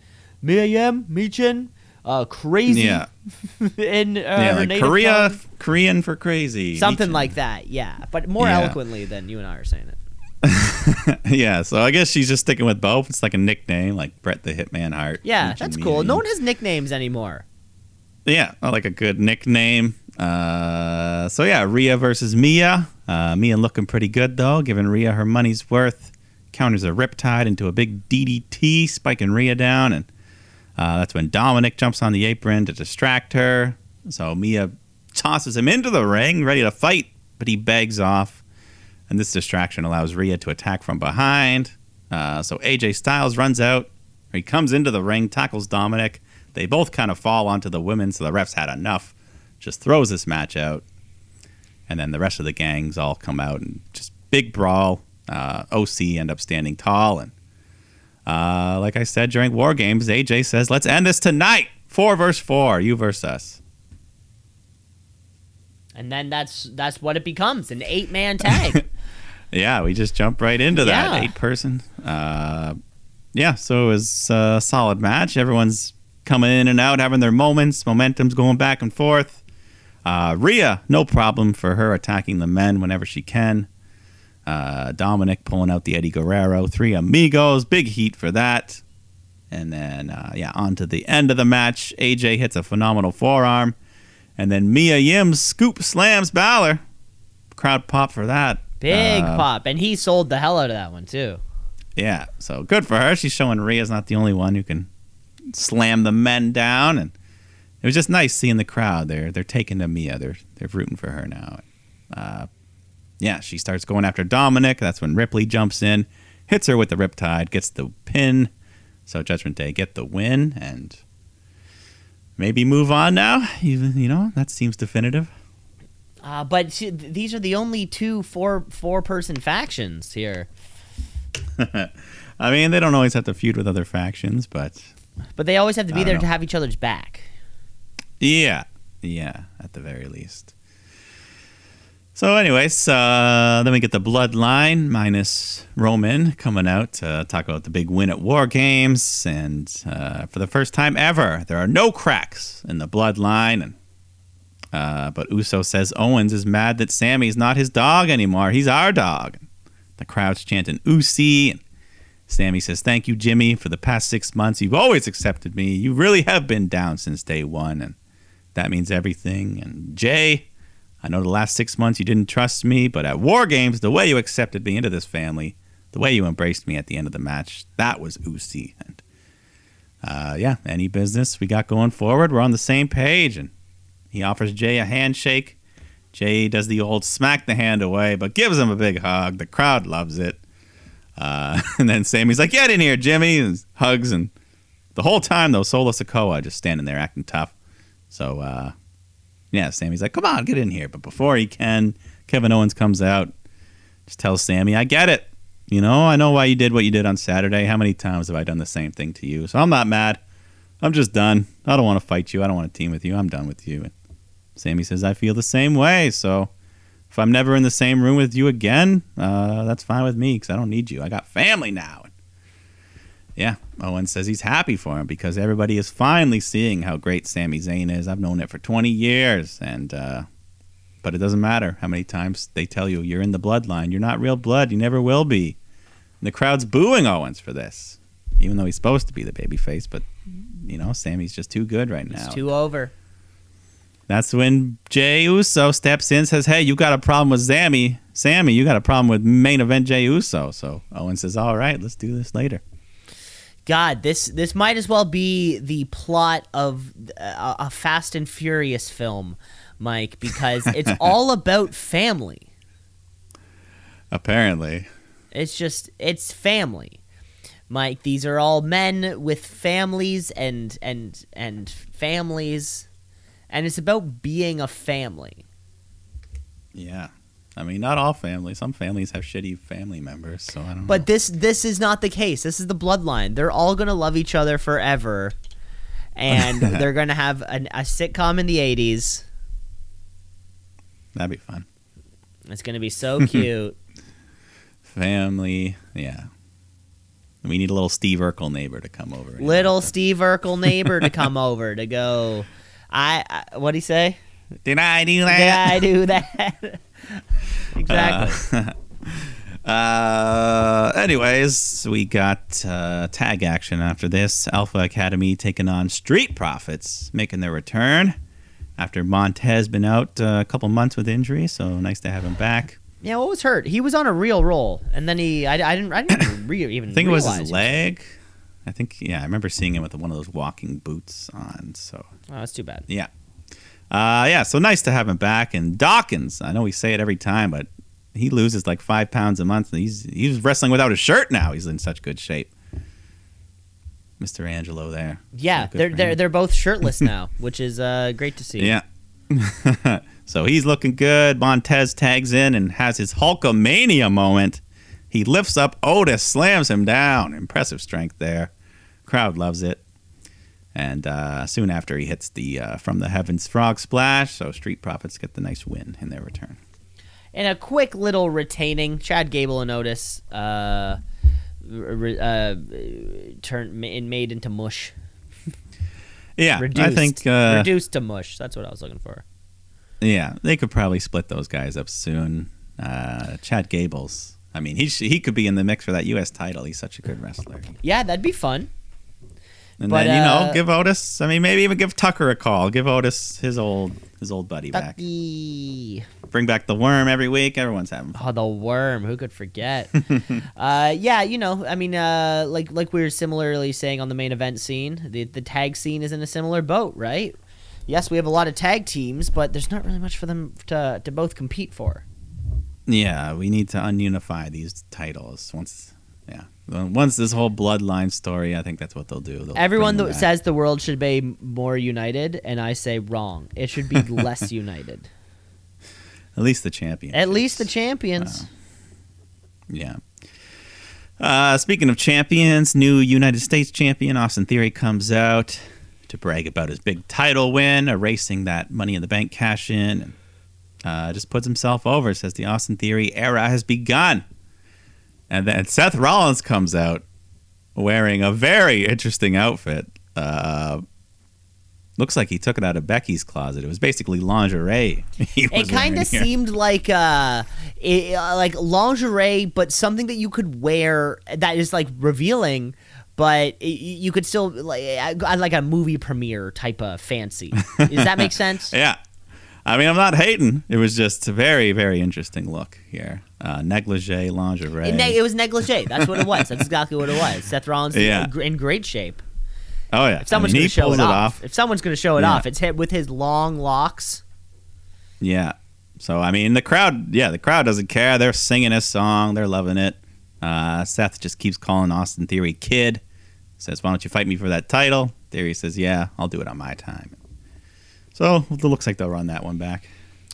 Mia Yim, Michin, uh, crazy. Yeah. in uh, yeah, like Korea tongue. Korean for crazy. something like that. Yeah, but more Yeah. eloquently than you and I are saying it. yeah, so I guess she's just sticking with both. It's like a nickname, like Brett the Hitman Hart. Yeah, that's cool. No one has nicknames anymore. Yeah, I like a good nickname. Uh, so yeah, Rhea versus Mia. Uh, Mia looking pretty good though, giving Rhea her money's worth. Counters a Riptide into a big DDT, spiking Rhea down, and uh, that's when Dominik jumps on the apron to distract her. So Mia tosses him into the ring, ready to fight, but he begs off, and this distraction allows Rhea to attack from behind. Uh, so AJ Styles runs out. He comes into the ring, tackles Dominik. They both kind of fall onto the women, so the refs had enough. Just throws this match out. And then the rest of the gangs all come out and just big brawl. Uh, OC end up standing tall. And uh, like I said during War Games, AJ says, let's end this tonight. Four versus four, you versus us. And then that's that's what it becomes an eight man tag. Yeah, we just jump right into that. Yeah. Eight person. Uh, yeah, so it was a solid match. Everyone's coming in and out, having their moments. Momentum's going back and forth. Uh, Rhea, no problem for her attacking the men whenever she can. Uh, Dominik pulling out the Eddie Guerrero. Three amigos. Big heat for that. And then, uh, yeah, on to the end of the match. AJ hits a phenomenal forearm. And then Mia Yim scoop slams Balor. Crowd pop for that. Big Uh, pop, and he sold the hell out of that one too. Yeah, so good for her. She's showing Rhea's not the only one who can slam the men down, and it was just nice seeing the crowd. They're they're taking to Mia. They're they're rooting for her now. Uh, yeah, she starts going after Dominik. That's when Ripley jumps in, hits her with the Riptide, gets the pin. So Judgment Day get the win and maybe move on now. Even you know that seems definitive. Uh, but see, these are the only two four four person factions here. I mean, they don't always have to feud with other factions, but But they always have to be there know. to have each other's back. Yeah, yeah, at the very least. So, anyways, uh, then we get the Bloodline minus Roman coming out to talk about the big win at War Games, and uh, for the first time ever, there are no cracks in the Bloodline. And uh, but Uso says Owens is mad that Sami's not his dog anymore. He's our dog. The crowd's chanting Usi. And Sami says, Thank you, Jimmy, for the past six months. You've always accepted me. You really have been down since day one, and that means everything. And Jey, I know the last six months you didn't trust me, but at War Games, the way you accepted me into this family, the way you embraced me at the end of the match, that was Usi. And uh, yeah, any business we got going forward, we're on the same page. And he offers Jey a handshake. Jey does the old smack the hand away, but gives him a big hug. The crowd loves it. Uh, and then Sami's like, "Get in here, Jimmy!" And hugs, and the whole time though, Solo Sikoa just standing there acting tough. So uh, yeah, Sami's like, "Come on, get in here!" But before he can, Kevin Owens comes out, just tells Sami, "I get it. You know, I know why you did what you did on Saturday. How many times have I done the same thing to you? So I'm not mad. I'm just done. I don't want to fight you. I don't want to team with you. I'm done with you." And Sami says, "I feel the same way. So." If I'm never in the same room with you again, uh, that's fine with me because I don't need you. I got family now. Yeah, Owen says he's happy for him because everybody is finally seeing how great Sami Zayn is. I've known it for 20 years, and uh, but it doesn't matter how many times they tell you you're in the bloodline. You're not real blood. You never will be. And the crowd's booing Owens for this, even though he's supposed to be the babyface. But you know, Sami's just too good right now. It's two over. That's when Jey Uso steps in, says, "Hey, you got a problem with Sami? Sami, you got a problem with main event Jey Uso." So Owen says, "All right, let's do this later." God, this this might as well be the plot of a, a Fast and Furious film, Mike, because it's all about family. Apparently, It's just it's family. Mike, these are all men with families and and and families and it's about being a family. yeah. I mean, not all families. Some families have shitty family members, so I don't. know. But this this is not the case. This is the bloodline. They're all going to love each other forever. And they're going to have an, a sitcom in the 80s. that'd be fun. It's going to be so cute. Family, yeah. We need a little Steve Urkel neighbor to come over. Little Steve Urkel neighbor to come over to go I, I what do you say? Did I do that? Did? I do that? exactly. Uh, anyways, we got uh, tag action after this. Alpha Academy taking on Street Profits, making their return after Montez been out uh, a couple months with injury. So nice to have him back. Yeah, what was hurt? He was on a real roll, and then he, I, I didn't, I didn't even, re- even I think it was his leg. I think, yeah, I remember seeing him with one of those walking boots on. So Oh, that's too bad. yeah, uh, yeah. So nice to have him back. And Dawkins, I know we say it every time, but he loses like five pounds a month. And he's he's wrestling without a shirt now. He's in such good shape. Mr. Angelo there. Yeah, So they're they're him. they're both shirtless now, which is uh, great to see. Yeah. so he's looking good. Montez tags in and has his Hulkamania moment. He lifts up Otis, slams him down. Impressive strength there. Crowd loves it. And uh, soon after, he hits the uh, from the heavens frog splash. So Street Profits get the nice win in their return. And a quick little retaining Chad Gable and Otis uh, re- uh, turned and made into mush. Yeah, Reduced. I think uh, reduced to mush. That's what I was looking for. yeah they could probably split those guys up soon. Uh, Chad Gables. I mean, he sh- he could be in the mix for that U.S. title. He's such a good wrestler. Yeah, that'd be fun. And But, then you know, uh, give Otis. I mean, maybe even give Tucker a call. Give Otis his old his old buddy back. Bring back the worm every week. Everyone's having fun. Oh, the worm. Who could forget? uh, yeah, you know, I mean, uh, like like we were similarly saying on the main event scene, the the tag scene is in a similar boat, right? Yes, we have a lot of tag teams, but there's not really much for them to to both compete for. Yeah, we need to ununify these titles once. Yeah, once this whole bloodline story, I think that's what they'll do. They'll Everyone that back. says the world should be more united, and I say wrong. It should be less united. at least the champions. At least the champions. Yeah. Uh, speaking of champions, new United States champion Austin Theory comes out to brag about his big title win, erasing that Money in the Bank cash in, uh, just puts himself over. Says the Austin Theory era has begun, and then Seth Rollins comes out wearing a very interesting outfit. Uh, looks like he took it out of Becky's closet. It was basically lingerie. It kind of seemed like uh, it, uh, like lingerie, but something that you could wear that is like revealing, but it, you could still like uh, like a movie premiere type of fancy. Does that make sense? Yeah. I mean, I'm not hating. It was just a very, very interesting look here. Uh, negligee, lingerie. It, ne- it was negligee. That's what it was. That's exactly what it was. Seth Rollins Yeah. in in great shape. oh, yeah. If someone's going to show it off, if someone's going to show it Yeah. off, it's hit with his long locks. Yeah. So, I mean, the crowd, yeah, the crowd doesn't care. They're singing his song. They're loving it. Uh, Seth just keeps calling Austin Theory kid. Says, why don't you fight me for that title? Theory says, yeah, I'll do it on my time. So, it looks like they'll run that one back.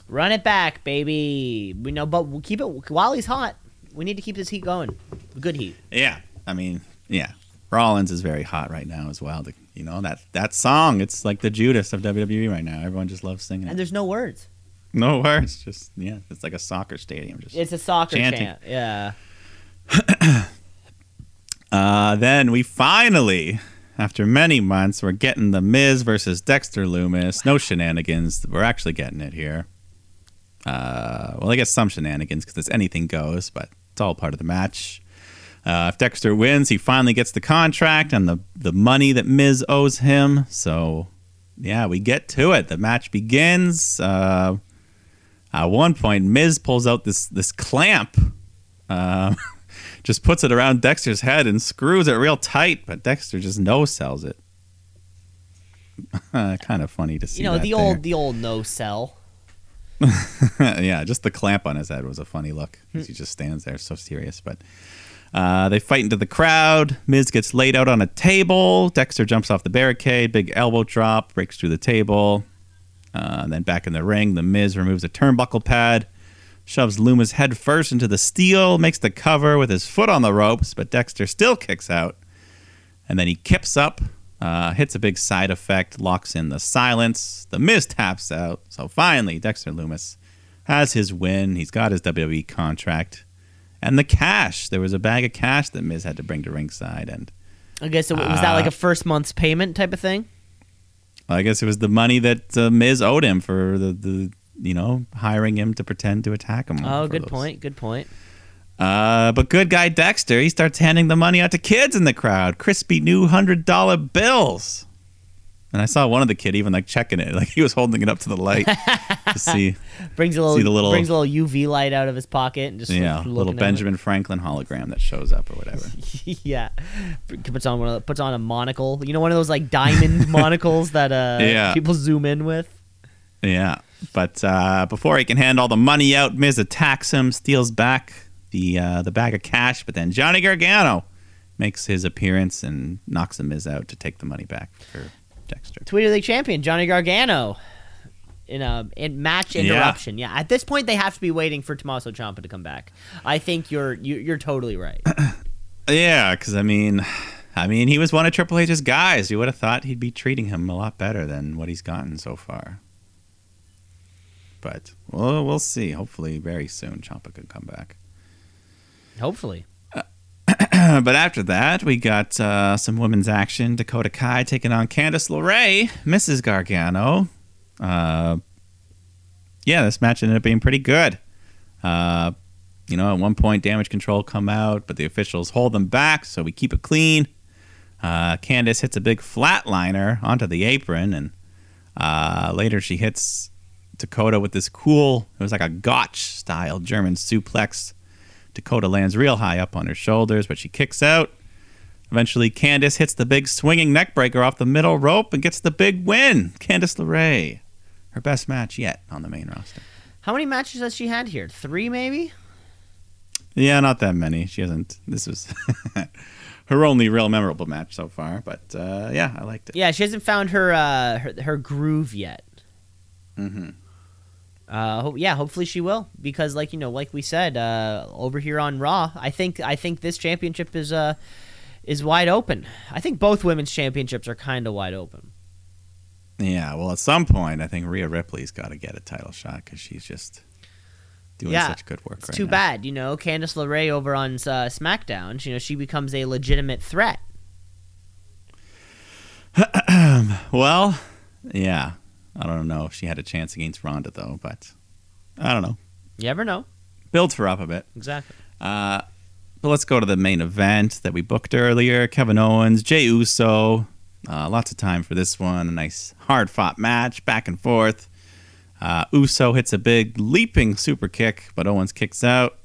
Run it back, baby. We know, but we'll keep it while he's hot. We need to keep this heat going. Good heat. Yeah, I mean, yeah, Rollins is very hot right now as well. The, you know that that song, it's like the Judas of WWE right now. Everyone just loves singing And it. there's no words. No words, just yeah, it's like a soccer stadium. Just It's a soccer Chanting. chant. Yeah. uh, then we finally, after many months, we're getting the Miz versus Dexter Lumis. No shenanigans. We're actually getting it here. Uh, well, I guess some shenanigans because it's anything goes, but it's all part of the match. Uh, if Dexter wins, he finally gets the contract and the, the money that Miz owes him. So, yeah, we get to it. The match begins. Uh, at one point, Miz pulls out this this clamp, uh, just puts it around Dexter's head and screws it real tight, but Dexter just no sells it. kind of funny to see. You know, the there. old the old no sell. yeah, just the clamp on his head was a funny look. He just stands there so serious. But uh, they fight into the crowd. Miz gets laid out on a table. Dexter jumps off the barricade. Big elbow drop, breaks through the table. Uh, and then back in the ring, the Miz removes a turnbuckle pad, shoves Luma's head first into the steel, makes the cover with his foot on the ropes, but Dexter still kicks out. And then he kips up, uh, hits a big side effect, locks in the silence. The Miz taps out. So finally, Dexter Lumis has his win. He's got his WWE contract. And the cash. There was a bag of cash that Miz had to bring to ringside. And I guess it, was that like Uh, a first month's payment type of thing? I guess it was the money that uh, Miz owed him for the, the, you know, hiring him to pretend to attack him. Oh, good those- point. Good point. Uh, but good guy Dexter, he starts handing the money out to kids in the crowd. Crispy new hundred dollar bills. And I saw one of the kid even like checking it, like he was holding it up to the light to see, Brings a little, See the little- brings a little UV light out of his pocket and just yeah, little. Benjamin Franklin hologram that shows up or whatever. yeah, puts on one of the- puts on a monocle. You know, one of those like diamond monocles that uh Yeah. people zoom in with. Yeah, but uh, before he can hand all the money out, Miz attacks him, steals back the uh, the bag of cash, but then Johnny Gargano makes his appearance and knocks the Miz out to take the money back for Dexter. Tweet League champion Johnny Gargano in a in match interruption. Yeah. at this point they have to be waiting for Tommaso Ciampa to come back. I think you're you, you're totally right. Yeah, because I mean, I mean, he was one of Triple H's guys. You would have thought he'd be treating him a lot better than what he's gotten so far. But well, we'll see. Hopefully, very soon, Ciampa could come back. Hopefully, but after that, we got uh, some women's action. Dakota Kai taking on Candice LeRae, Mrs. Gargano. Uh, yeah, this match ended up being pretty good. Uh, you know, at one point, damage control come out, but the officials hold them back, so we keep it clean. Uh, Candice hits a big flatliner onto the apron, and uh, later she hits Dakota with this cool, it was like a gotch style German suplex. Dakota lands real high up on her shoulders, but she kicks out. Eventually, Candice hits the big swinging neckbreaker off the middle rope and gets the big win. Candice LeRae, her best match yet on the main roster. How many matches has she had here? Three, maybe. Yeah, not that many. She hasn't. This was her only real memorable match so far, but uh, yeah, I liked it. Yeah, she hasn't found her uh, her, her groove yet. Mm-hmm. Uh, ho- yeah, hopefully she will because, like you know, like we said uh, over here on Raw, I think I think this championship is uh is wide open. I think both women's championships are kind of wide open. Yeah, well, at some point, I think Rhea Ripley's got to get a title shot because she's just doing Yeah, such good work. It's right too now. bad, you know. Candice LeRae over on uh, SmackDown, you know, she becomes a legitimate threat. Well, yeah, I don't know if she had a chance against Ronda though, but I don't know. You never know. Builds her up a bit. Exactly. Uh, but let's go to the main event that we booked earlier. Kevin Owens, Jey Uso. Uh, lots of time for this one. A nice hard fought match, back and forth. Uh, Uso hits a big leaping super kick, but Owens kicks out.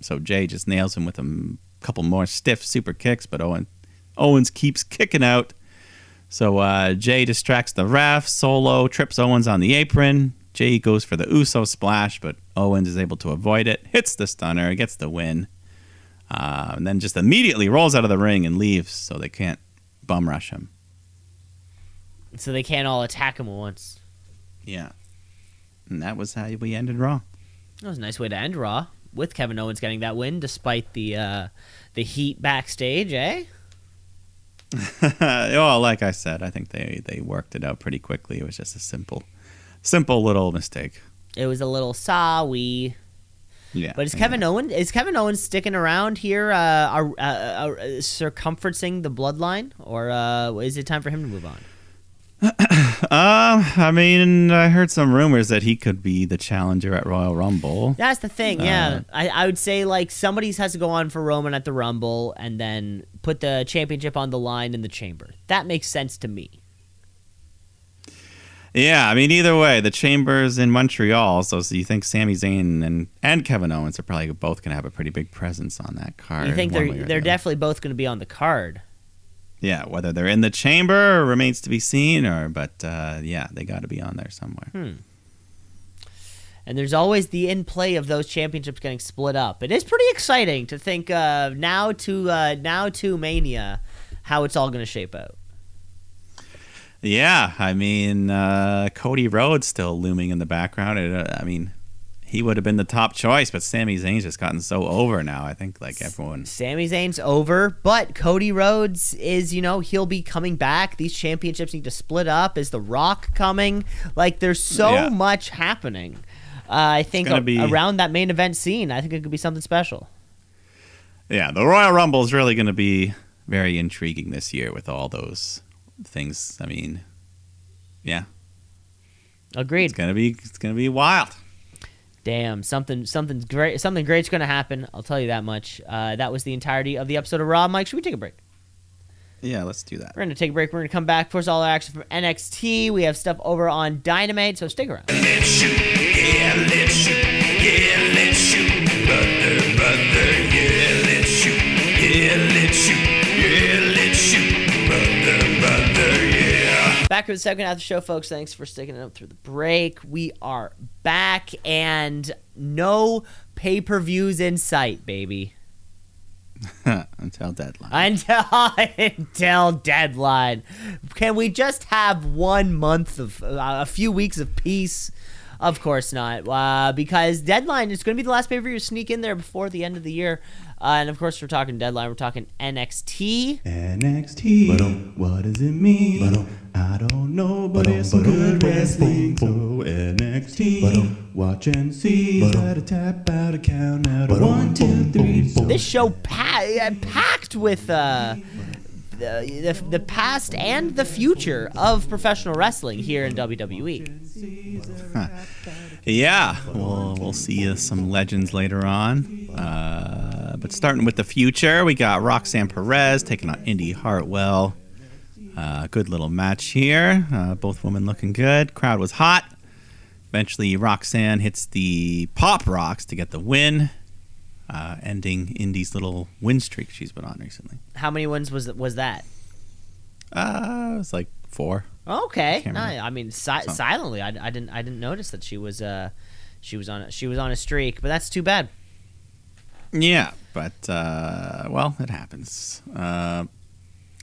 So Jey just nails him with a m- couple more stiff super kicks, but Owen, Owens keeps kicking out. So uh, Jey distracts the ref. Solo trips Owens on the apron. Jey goes for the Uso splash, but Owens is able to avoid it. Hits the stunner, gets the win, uh, and then just immediately rolls out of the ring and leaves, so they can't bum rush him. So they can't all attack him at once. Yeah, and that was how we ended Raw. That was a nice way to end Raw with Kevin Owens getting that win despite the uh, the heat backstage, eh? oh, like I said, I think they they worked it out pretty quickly. It was just a simple, simple little mistake. It was a little sorry. Yeah, But is Kevin Owens is Kevin Owens sticking around here, uh, uh, uh, uh, circumferencing the bloodline, or uh, is it time for him to move on? Um, I mean, I heard some rumors that he could be the challenger at Royal Rumble. That's the thing, yeah. I, I would say like somebody has to go on for Roman at the Rumble and then put the championship on the line in the chamber. That makes sense to me. Yeah, I mean, either way, the Chambers in Montreal. So, so you think Sami Zayn and, and Kevin Owens are probably both going to have a pretty big presence on that card. You think they're the they're other. definitely both going to be on the card. Yeah, whether they're in the chamber remains to be seen, or but uh, yeah, they got to be on there somewhere. Hmm. And there's always the in play of those championships getting split up. It is pretty exciting to think uh, now to uh, now to Mania how it's all going to shape out. Yeah, I mean, uh, Cody Rhodes still looming in the background. It, uh, I mean, he would have been the top choice, but Sami Zayn's just gotten so over now. I think like everyone. Sami Zayn's over, but Cody Rhodes is, you know, he'll be coming back. These championships need to split up. Is The Rock coming? Like, there's so Yeah. much happening. Uh, I think a- be- around that main event scene, I think it could be something special. Yeah, the Royal Rumble is really going to be very intriguing this year with all those things. I mean, yeah, Agreed. it's gonna be it's gonna be wild. Damn, something something's great something great's going to happen. I'll tell you that much. Uh, that was the entirety of the episode of Raw. Mike, should we take a break? Yeah, let's do that. We're going to take a break. We're going to come back. First, all our action from NXT. We have stuff over on Dynamite, so stick around. Back for the second half of the show, folks. Thanks for sticking it up through the break. We are back, and no pay per views in sight, baby. Until deadline. Until until deadline. Can we just have one month of uh, a few weeks of peace? Of course not, uh, because deadline is going to be the last pay per view to sneak in there before the end of the year. Uh, and of course, we're talking deadline. We're talking NXT. NXT. What does it mean? I don't know, but it's some good wrestling. So NXT. Watch and see. At a tap out a count out of one, two, three. So This show pa- packed with uh, the, the past and the future of professional wrestling here in. WWE. Yeah, we'll we'll see some legends later on. Uh, but starting with the future, we got Roxanne Perez taking on Indi Hartwell. Uh, good little match here. Uh, both women looking good. Crowd was hot. Eventually, Roxanne hits the pop rocks to get the win, uh, ending Indi's little win streak she's been on recently. How many wins was was that? Uh, it was like four. Okay, Can't no. I mean si- So- silently, I, I didn't I didn't notice that she was uh she was on a, she was on a streak, but that's too bad. Yeah, but uh, well, it happens. Uh,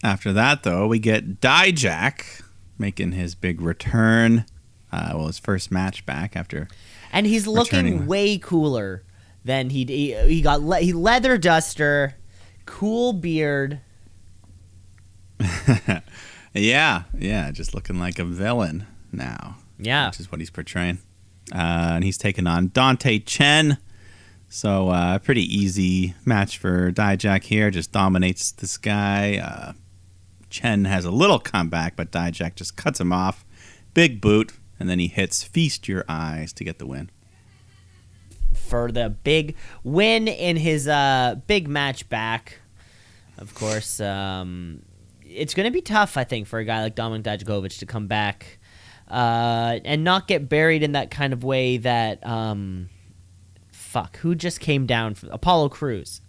after that, though, we get Dijak making his big return. Uh, well, his first match back after. And he's looking Returning. way cooler than he he, he got le- he leather duster, cool beard. yeah, yeah, just looking like a villain now, Yeah, which is what he's portraying. Uh, and he's taking on Dante Chen. So, uh, pretty easy match for Dijak here. Just dominates this guy. Uh, Chen has a little comeback, but Dijak just cuts him off. Big boot, and then he hits Feast Your Eyes to get the win. For the big win in his uh big match back. Of course, um, it's going to be tough, I think, for a guy like Dominik Dijakovic to come back uh, and not get buried in that kind of way that um, fuck who just came down from Apollo Crews.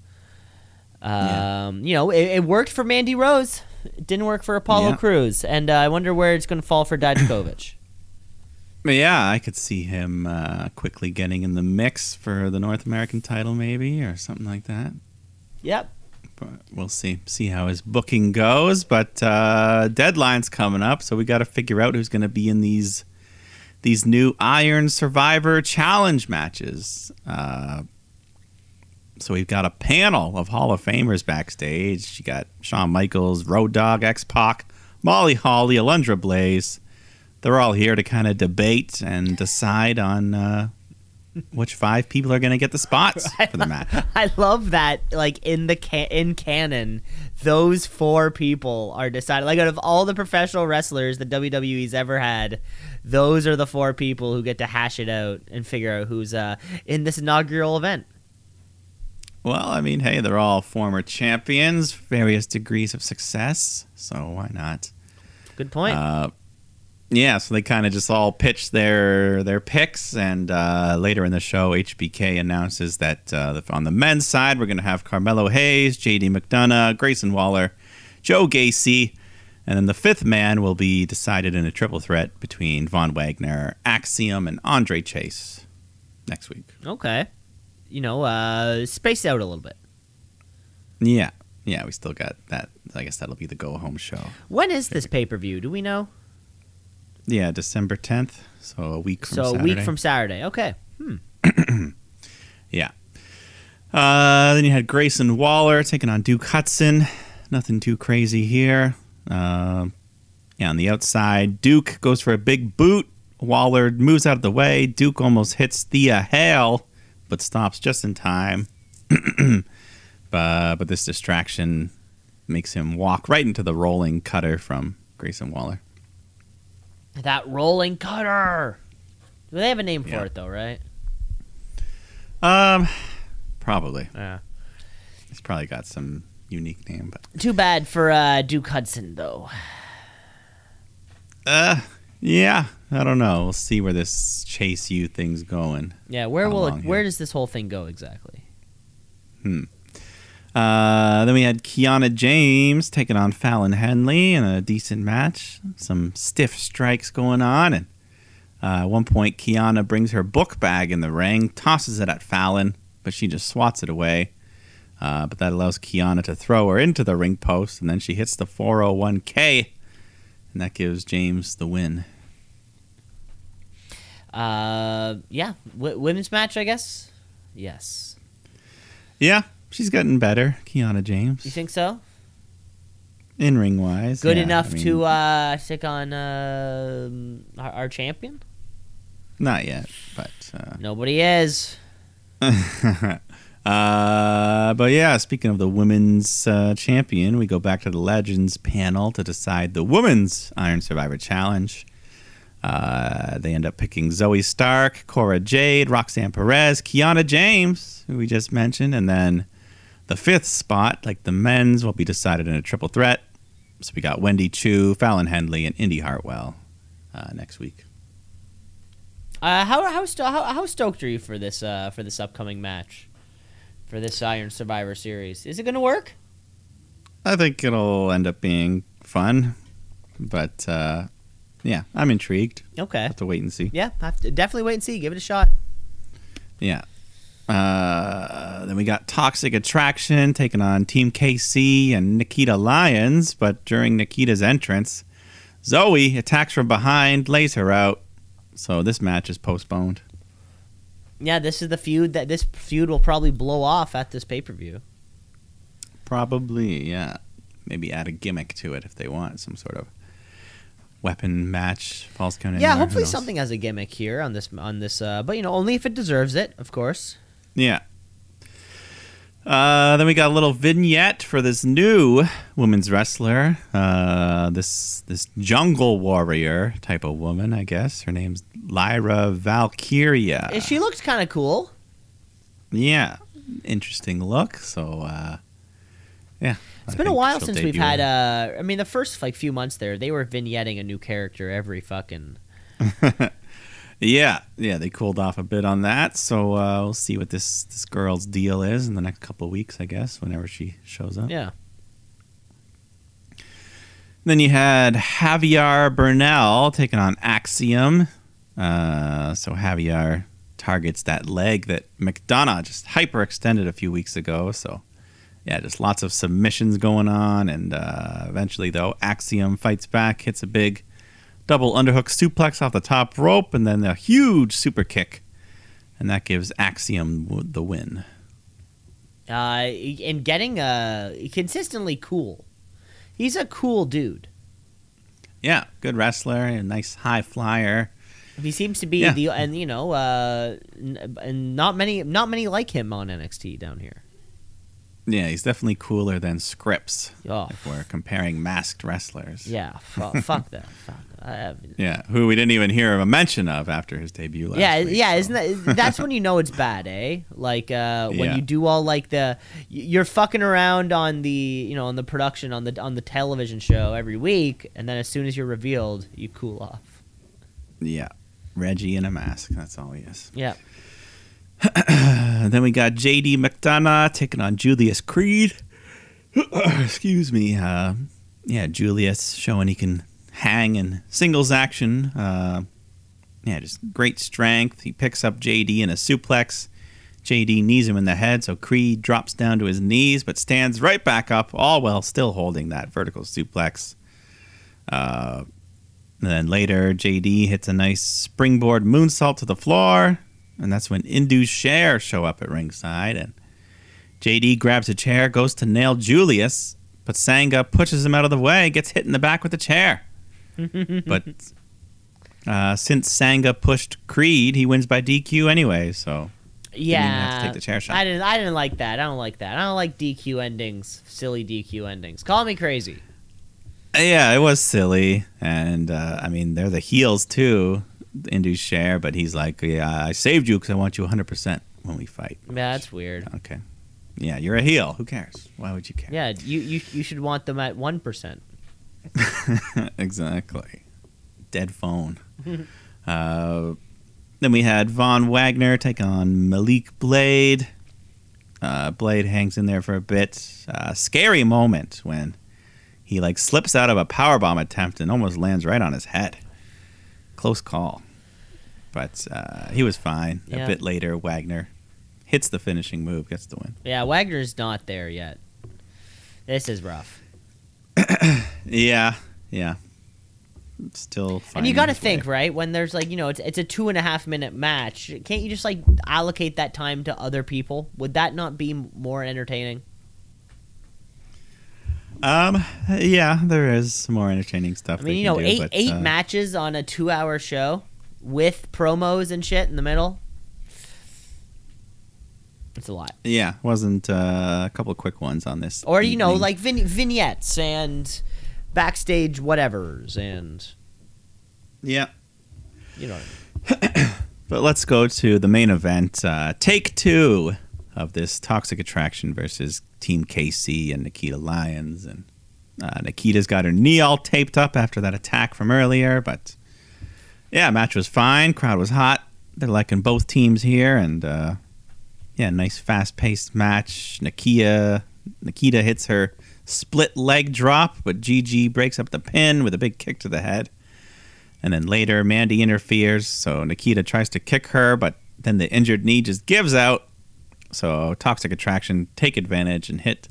Yeah. Um, You know, it, it worked for Mandy Rose. It didn't work for Apollo Yeah. Crews, and uh, I wonder where it's going to fall for Dijakovic. But yeah, I could see him uh, quickly getting in the mix for the North American title, maybe, or something like that. yep. But we'll see see how his booking goes. But uh, deadline's coming up, so we got to figure out who's going to be in these these new Iron Survivor Challenge matches. Uh, so we've got a panel of Hall of Famers backstage. You got Shawn Michaels, Road Dogg, X Pac, Molly Holly, Alundra Blaze. They're all here to kind of debate and decide on uh, which five people are going to get the spots for the match. I love that. Like in the ca- in canon, those four people are decided. Like out of all the professional wrestlers that WWE's ever had, those are the four people who get to hash it out and figure out who's uh, in this inaugural event. Well, I mean, hey, they're all former champions, various degrees of success, so why not? Good point. Uh, yeah, so they kind of just all pitch their their picks, and uh, later in the show, HBK announces that uh, on the men's side, we're going to have Carmelo Hayes, JD McDonagh, Grayson Waller, Joe Gacy, and then the fifth man will be decided in a triple threat between Von Wagner, Axiom, and Andre Chase next week. okay. You know, uh, space out a little bit. Yeah, yeah, we still got that. I guess that'll be the go home show. When is this pay per view? Do we know? Yeah, December 10th, so a week from so Saturday. a week from Saturday. Okay. Yeah. Uh, then you had Grayson Waller taking on Duke Hudson. Nothing too crazy here. Uh, yeah, on the outside, Duke goes for a big boot. Waller moves out of the way. Duke almost hits Thea Hale, but stops just in time. but, but this distraction makes him walk right into the rolling cutter from Grayson Waller. That rolling cutter. Do They have a name for Yeah. it though, right? Um, probably. Yeah. it's probably got some unique name, but Too bad for uh, Duke Hudson though. uh, yeah, I don't know. We'll see where this Chase U thing's going. Yeah, where How will it, where does this whole thing go exactly? Uh, then we had Kiana James taking on Fallon Henley in a decent match. Some stiff strikes going on, and uh, at one point, Kiana brings her book bag in the ring, tosses it at Fallon, but she just swats it away. Uh, but that allows Kiana to throw her into the ring post, and then she hits the 401k, and that gives James the win. Uh, yeah, w- women's match, I guess. Yes, Yeah, she's getting better, Kiana James, you think so? in ring wise. Good yeah, enough I mean, to uh, take on uh, our, our champion? Not yet, but. Uh, Nobody is. uh, but yeah, speaking of the women's uh, champion, we go back to the Legends panel to decide the women's Iron Survivor Challenge. Uh, they end up picking Zoey Stark, Cora Jade, Roxanne Perez, Kiana James, who we just mentioned, and then the fifth spot, like the men's, will be decided in a triple threat. So we got Wendy Choo, Fallon Henley, and Indi Hartwell uh, next week. Uh, how how, sto- how how stoked are you for this uh, for this upcoming match, for this Iron Survivor Series? Is it gonna work? I think it'll end up being fun, but uh, yeah, I'm intrigued. Okay. Have to wait and see. Yeah, have to definitely wait and see. Give it a shot. Yeah. Uh, then we got Toxic Attraction taking on Team KC and Nikita Lyons, but during Nikita's entrance, Zoey attacks from behind, lays her out. So this match is postponed. Yeah, this is the feud that this feud will probably blow off at this pay per view. Probably, yeah. Maybe add a gimmick to it if they want some sort of weapon match, false count. Yeah, hopefully something has a gimmick here on this on this. Uh, but you know, only if it deserves it, of course. Yeah. Uh, then we got a little vignette for this new women's wrestler. Uh, this this jungle warrior type of woman, I guess. Her name's Lyra Valkyria. And she looked kind of cool. Yeah, interesting look. So, uh, yeah. It's I been a while since we've had. Uh, I mean, the first like few months there, they were vignetting a new character every fucking. Yeah, yeah, they cooled off a bit on that. So uh, we'll see what this this girl's deal is in the next couple of weeks, I guess, whenever she shows up. Yeah. Then you had Javier Bernal taking on Axiom. Uh, so Javier targets that leg that McDonagh just hyperextended a few weeks ago. So yeah, just lots of submissions going on, and uh, eventually though Axiom fights back, hits a big double underhook suplex off the top rope, and then a huge super kick, and that gives Axiom the win. Uh, and getting uh consistently cool. He's a cool dude. Yeah, good wrestler, a nice high flyer. He seems to be Yeah. the and you know uh n- and not many not many like him on NXT down here. Yeah, he's definitely cooler than Scrypts. Oh if we're comparing masked wrestlers. yeah, fu- fuck that. Fuck. I, Yeah, who we didn't even hear a mention of after his debut last yeah, week, yeah, so. isn't that that's when you know it's bad, eh? Like uh, when Yeah. you do all like the you're fucking around on the you know on the production on the on the television show every week, and then as soon as you're revealed, you cool off. Yeah, Reggie in a mask. That's all he is. Yeah, then we got JD McDonagh taking on Julius Creed. Excuse me. Uh, yeah, Julius showing he can hang in singles action. Uh, yeah, just great strength. He picks up JD in a suplex. JD knees him in the head, so Creed drops down to his knees, but stands right back up, all while still holding that vertical suplex. Uh, and then later, JD hits a nice springboard moonsault to the floor, and that's when Indus Sher show up at ringside, and JD grabs a chair, goes to nail Julius, but Sanga pushes him out of the way, gets hit in the back with a chair. but uh, since Sanga pushed Creed, he wins by DQ anyway, so yeah. even have to take the chair shot. I didn't. I didn't like that. I don't like that. I don't like DQ endings. Silly DQ endings. Call me crazy. Yeah, it was silly, and uh, I mean they're the heels too, Indus Sher, but he's like, "Yeah, I saved you because I want you 100 percent when we fight." That's weird. Okay, yeah, you're a heel. Who cares? Why would you care? Yeah, you you you should want them at one percent. exactly. Dead phone. uh, then we had Von Wagner take on Malik Blade. Uh, Blade hangs in there for a bit. Uh, scary moment when he like slips out of a powerbomb attempt and almost lands right on his head. Close call. But uh, he was fine. Yeah. A bit later, Wagner hits the finishing move, gets the win. Yeah, Wagner's not there yet. This is rough. Yeah, yeah. Still. and you got to his way. think, right? When there's like, you know, it's it's a two and a half minute match. Can't you just like allocate that time to other people? Would that not be more entertaining? Um, yeah, there is more entertaining stuff. I mean, you know, do, eight but, eight uh, matches on a two hour show with promos and shit in the middle. It's a lot. Yeah, wasn't uh, a couple of quick ones on this. Or you know, like vin- vignettes and backstage whatevers and yeah. you know. What I mean. But let's go to the main event. Uh, take two of this Toxic Attraction versus Team KC and Nikita Lyons, and Uh, Nikita's got her knee all taped up after that attack from earlier, but yeah, match was fine. Crowd was hot. They're liking both teams here, and uh, yeah, nice fast paced match. Nikita Nikita hits her split leg drop, but Gigi breaks up the pin with a big kick to the head. And then later, Mandy interferes, so Nikita tries to kick her, but then the injured knee just gives out. So Toxic Attraction take advantage and hit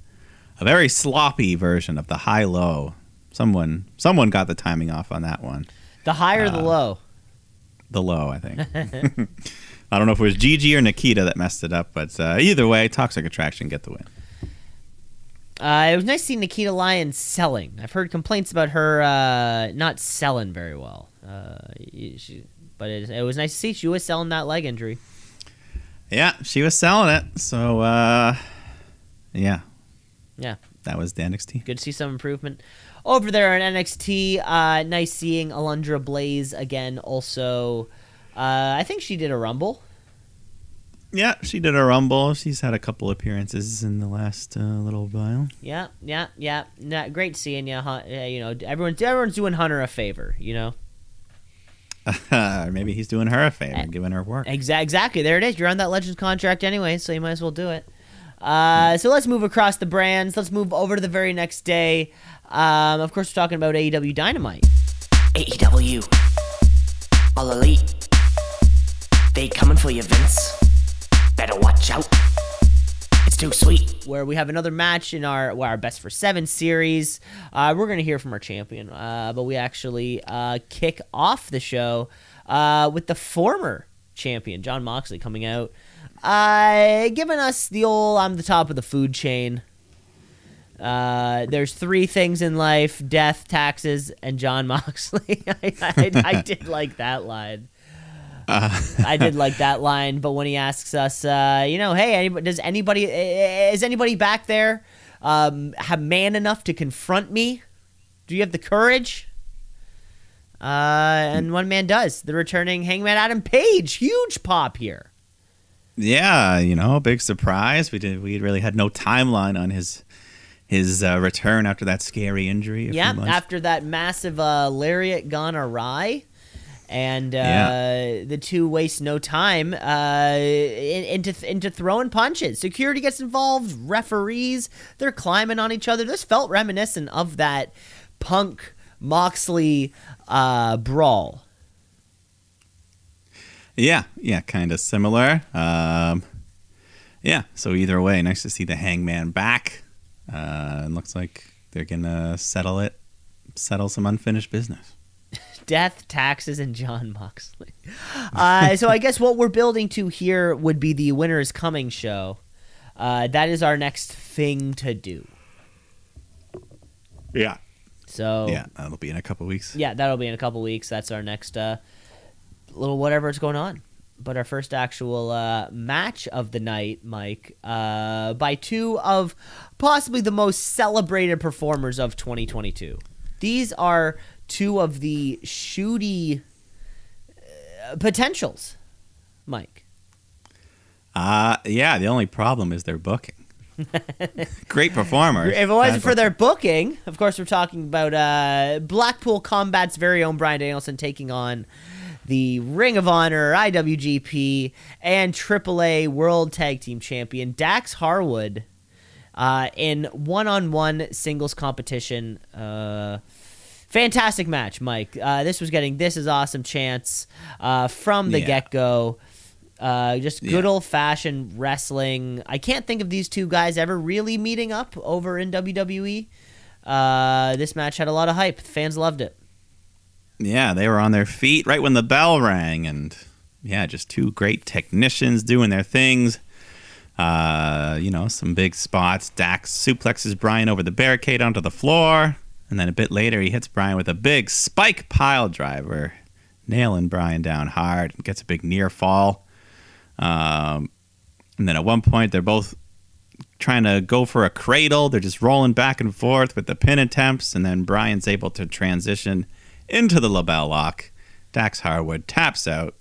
a very sloppy version of the high low. Someone someone got the timing off on that one. The high or the Uh, low? The low, I think. I don't know if it was Gigi or Nikita that messed it up, but uh, either way, Toxic Attraction get the win. Uh, it was nice to see Nikita Lyons selling. I've heard complaints about her uh, not selling very well. Uh, she, but it, it was nice to see she was selling that leg injury. Yeah, she was selling it. So, uh, yeah. Yeah. That was the NXT. Good to see some improvement over there on NXT. Uh, nice seeing Alundra Blaze again. Also, uh, I think she did a Rumble. Yeah, she did a Rumble. She's had a couple appearances in the last uh, little while. Yeah, yeah, yeah. Great seeing you. Huh? Yeah, you know, everyone's everyone's doing Hunter a favor. You know, Maybe he's doing her a favor, giving her work. Exa- exactly. There it is. You're on that Legends contract anyway, so you might as well do it. Uh, so let's move across the brands. Let's move over to the very next day. Um, of course, we're talking about AEW Dynamite. AEW. All elite. They coming for you, Vince. Better watch out. It's too sweet. where we have another match in our well, our best for seven series. Uh, we're gonna hear from our champion, uh, but we actually uh, kick off the show uh, with the former champion Jon Moxley coming out, uh, giving us the old "I'm the top of the food chain." Uh, there's three things in life: death, taxes, and Jon Moxley. I, I, I did like that line. I did like that line, but when he asks us, uh, you know, hey, anybody, does anybody is anybody back there um, have man enough to confront me? Do you have the courage? Uh, and one man does. The returning Hangman Adam Page, huge pop here. Yeah, you know, big surprise. We did. We really had no timeline on his his uh, return after that scary injury. Yeah, after that massive uh, lariat gone awry. And uh, Yeah. the two waste no time uh, into into throwing punches. Security gets involved. Referees, they're climbing on each other. This felt reminiscent of that Punk Moxley uh, brawl. Yeah, yeah, kind of similar. Um, yeah, so either way, nice to see the Hangman back. Uh, it looks like they're gonna settle it, settle some unfinished business. Death, taxes, and Jon Moxley. Uh, so I guess what we're building to here would be the Winter is Coming show. Uh, that is our next thing to do. Yeah, So yeah, that'll be in a couple weeks. yeah, that'll be in a couple weeks. That's our next uh, little whatever is going on. But our first actual uh, match of the night, Mike, uh, by two of possibly the most celebrated performers of 2022. These are two of the shooty uh, potentials, Mike. Uh yeah. The only problem is their booking. Great performers. If it wasn't for their booking, of course, we're talking about uh, Blackpool Combat's very own Bryan Danielson taking on the Ring of Honor, IWGP, and AAA World Tag Team Champion Dax Harwood uh, in one-on-one singles competition. Uh, fantastic match, Mike. Uh, this was getting this is awesome chance uh, from the Yeah. get-go. Uh, just good Yeah. old fashioned wrestling. I can't think of these two guys ever really meeting up over in WWE. Uh, this match had a lot of hype. Fans loved it. Yeah, they were on their feet right when the bell rang, and yeah, just two great technicians doing their things. Uh, you know, some big spots. Dax suplexes Bryan over the barricade onto the floor, and then a bit later, he hits Bryan with a big spike pile driver, nailing Bryan down hard. Gets a big near fall. Um, and then at one point, they're both trying to go for a cradle. They're just rolling back and forth with the pin attempts, and then Bryan's able to transition into the LeBell Lock. Dax Harwood taps out,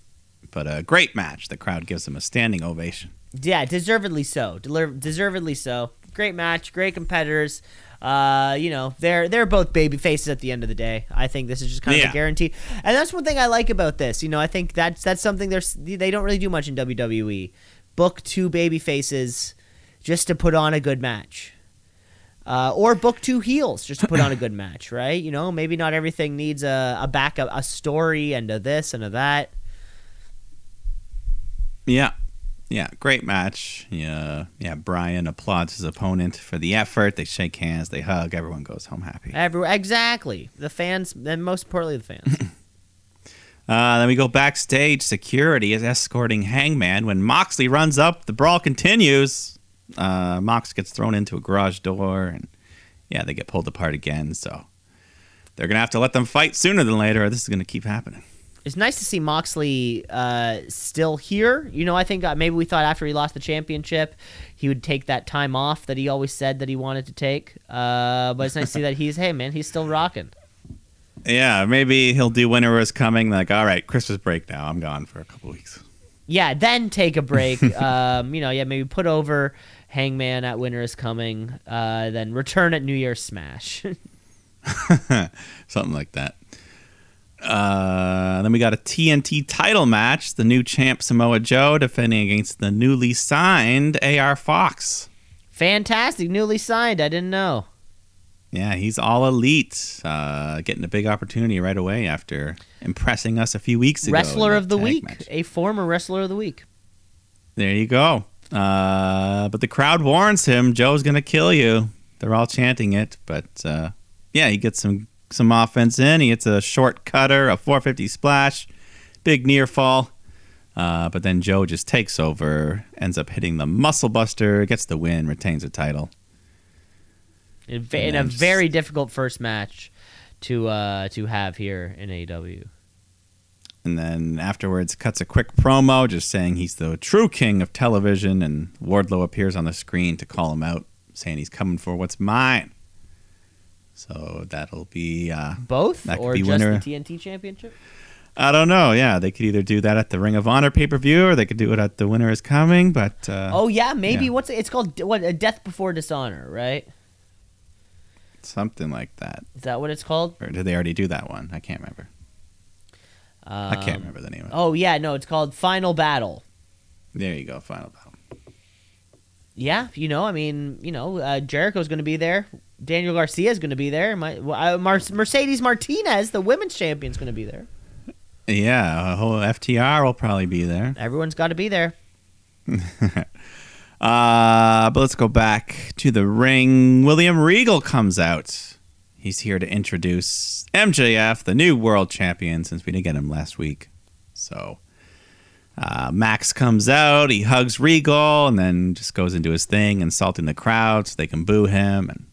but a great match. The crowd gives him a standing ovation. Yeah, deservedly so. Deservedly so. Great match, great competitors. Uh, you know, they're they're both baby faces at the end of the day. I think this is just kind of Yeah. a guarantee, and that's one thing I like about this. You know, I think that's that's something there's they don't really do much in WWE. Book two baby faces just to put on a good match. Uh, or book two heels just to put on a good match, right? You know, maybe not everything needs a, a backup, a story, and a this and a that. Yeah. Yeah, great match. Yeah, yeah. Bryan applauds his opponent for the effort. They shake hands, they hug. Everyone goes home happy. Every, exactly. The fans, and most importantly, the fans. Uh, then we go backstage. Security is escorting Hangman. When Moxley runs up, the brawl continues. Uh, Mox gets thrown into a garage door, and yeah, they get pulled apart again. So they're gonna have to let them fight sooner than later, or this is gonna keep happening. it's nice to see Moxley uh, still here. You know, I think uh, maybe we thought after he lost the championship, he would take that time off that he always said that he wanted to take. Uh, but it's nice to see that he's, hey, man, he's still rocking. Yeah, maybe he'll do Winter is Coming. Like, all right, Christmas break now. I'm gone for a couple weeks. Yeah, then take a break. um, you know, yeah, maybe put over Hangman at Winter is Coming, uh, then return at New Year's Smash. Something like that. Uh, then we got a TNT title match. The new champ Samoa Joe defending against the newly signed AR Fox. Fantastic. Newly signed. I didn't know. Yeah, he's all elite. Uh, getting a big opportunity right away after impressing us a few weeks ago. Wrestler of the Week. match. A former Wrestler of the Week. There you go. Uh, but the crowd warns him, Joe's gonna kill you. They're all chanting it, but uh, yeah, he gets some some offense in. He gets a short cutter, a 450 splash, big near fall. Uh, but then Joe just takes over, ends up hitting the muscle buster, gets the win, retains the title. In, a in a just- very difficult first match to uh, to have here in AEW. And then afterwards, cuts a quick promo just saying he's the true king of television. And Wardlow appears on the screen to call him out, saying he's coming for what's mine. So that'll be, uh, Both That could or be just winner. the TNT Championship? I don't know. Yeah, they could either do that at the Ring of Honor pay per view or they could do it at the Winner is Coming. But uh, Oh yeah, maybe. yeah. What's it? It's called what? A Death Before Dishonor, right? something like that. Is that what it's called? Or did they already do that one? I can't remember. I can't Um, remember the name of it. Oh yeah, no, it's called Final Battle. There you go. Final Battle. Yeah, you know, I mean, you know, uh, Jericho's going to be there. Daniel Garcia is going to be there. My, uh, Mar- Mercedes Martinez, the women's champion, is going to be there. Yeah, whole FTR will probably be there. Everyone's got to be there. Uh, but let's go back to the ring. William Regal comes out. He's here to introduce MJF, the new world champion, since we didn't get him last week. So uh, Max comes out. He hugs Regal and then just goes into his thing, insulting the crowd so they can boo him and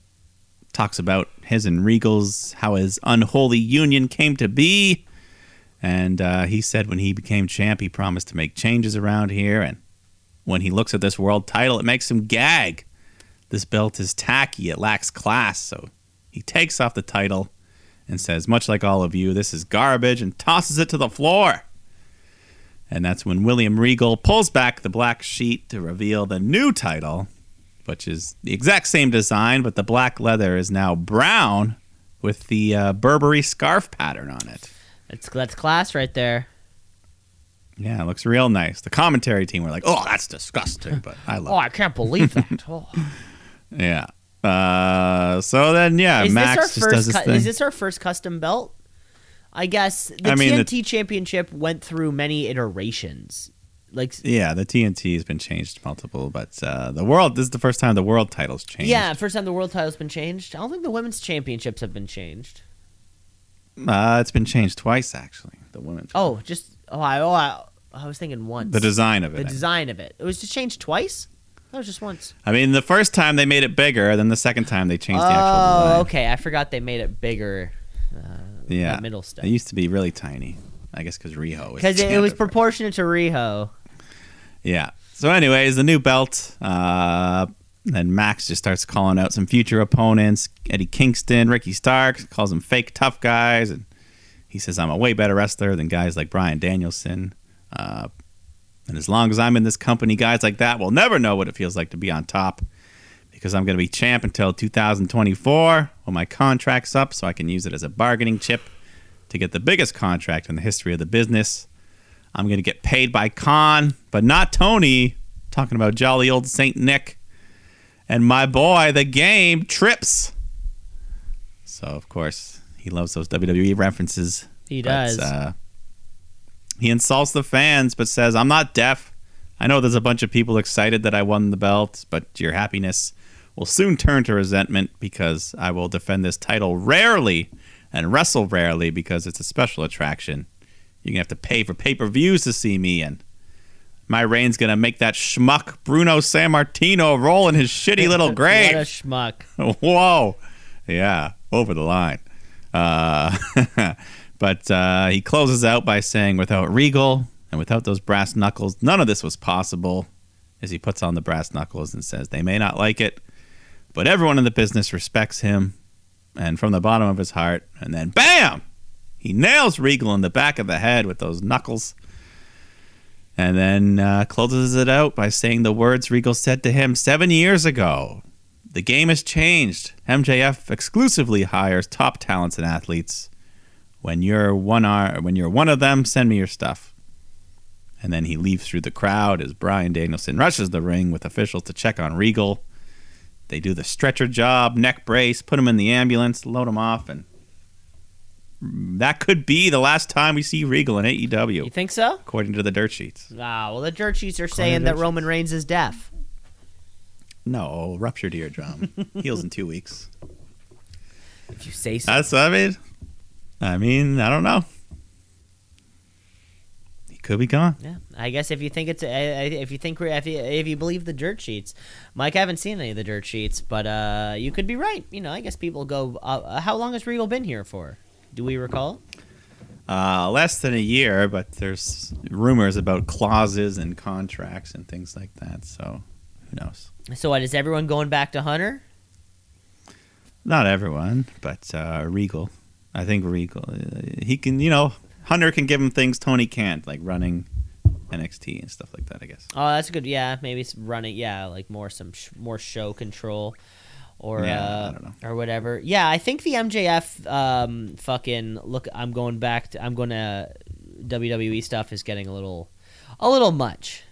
talks about his and Regal's, how his unholy union came to be. And uh, he said when he became champ, he promised to make changes around here. And when he looks at this world title, it makes him gag. This belt is tacky, it lacks class. So he takes off the title and says, much like all of you, this is garbage, and tosses it to the floor. And that's when William Regal pulls back the black sheet to reveal the new title, which is the exact same design, but the black leather is now brown with the uh, Burberry scarf pattern on it. That's that's class right there. Yeah, it looks real nice. The commentary team were like, "Oh, that's disgusting," but I love Oh, I can't believe that. Oh. Yeah. Uh, so then, yeah, is Max this just our does first? his cu- thing. is this our first custom belt? I guess the I mean, the- TNT Championship went through many iterations. Like, yeah, the TNT has been changed multiple, but uh, the world. This is the first time the world title's changed. yeah, first time the world title's been changed. I don't think the women's championships have been changed. uh, it's been changed twice actually. The women's. Oh, just oh, I oh, I, I was thinking once. the design of it. the design of it. It was just changed twice. That was just once. I mean, the first time they made it bigger, then the second time they changed the actual design. Oh, okay. I forgot they made it bigger. Uh, Yeah, middle step It used to be really tiny. I guess because Riho was because it, it was proportionate to Riho. Yeah. So, anyways, the new belt. Uh, then Max just starts calling out some future opponents: Eddie Kingston, Ricky Stark, calls them fake tough guys, and he says I'm a way better wrestler than guys like Bryan Danielson. Uh, and as long as I'm in this company, guys like that will never know what it feels like to be on top, because I'm going to be champ until 2024 when my contract's up, so I can use it as a bargaining chip to get the biggest contract in the history of the business. I'm going to get paid by Khan, but not Tony. Talking about jolly old Saint Nick and my boy, the game trips. So of course he loves those WWE references. He But, does. uh, he insults the fans, but says, "I'm not deaf. I know there's a bunch of people excited that I won the belt, but your happiness will soon turn to resentment because I will defend this title rarely and wrestle rarely because it's a special attraction. You're gonna have to pay for pay-per-views to see me, and my reign's gonna make that schmuck Bruno Sammartino roll in his shitty little grave. what a grave." schmuck. Whoa. Yeah, over the line. Uh, but uh, he closes out by saying, without Regal and without those brass knuckles, none of this was possible. As he puts on the brass knuckles and says, they may not like it, but everyone in the business respects him. And from the bottom of his heart, and then bam! He nails Regal in the back of the head with those knuckles. And then uh, closes it out by saying the words Regal said to him seven years ago the game has changed. MJF exclusively hires top talents and athletes. When you're one ar- when you're one of them, send me your stuff. And then he leaves through the crowd as Bryan Danielson rushes the ring with officials to check on Regal. They do the stretcher job, neck brace, put him in the ambulance, load him off, and that could be the last time we see Regal in AEW, You think so? according to the dirt sheets. Ah, well, the dirt sheets are saying that Roman Reigns is deaf. No, ruptured eardrum. Heals in two weeks. If you say so. That's I mean, I mean, I don't know. He could be gone. Yeah, I guess if you think it's uh, if you think if you, if you believe the dirt sheets, Mike, I haven't seen any of the dirt sheets, but uh, you could be right. You know, I guess people go. Uh, how long has Regal been here for? Do we recall? Uh, less than a year, but there's rumors about clauses and contracts and things like that. So who knows? So what is everyone going back to Hunter? Not everyone, but uh, Regal. I think Regal. Uh, he can, you know, Hunter can give him things Tony can't, like running NXT and stuff like that. I guess. Oh, that's good. Yeah, maybe it's running. Yeah, like more some sh- more show control, or Yeah, uh, I don't know. or whatever. Yeah, I think the MJF um fucking look. I'm going back. To, I'm going to WWE stuff is getting a little a little much.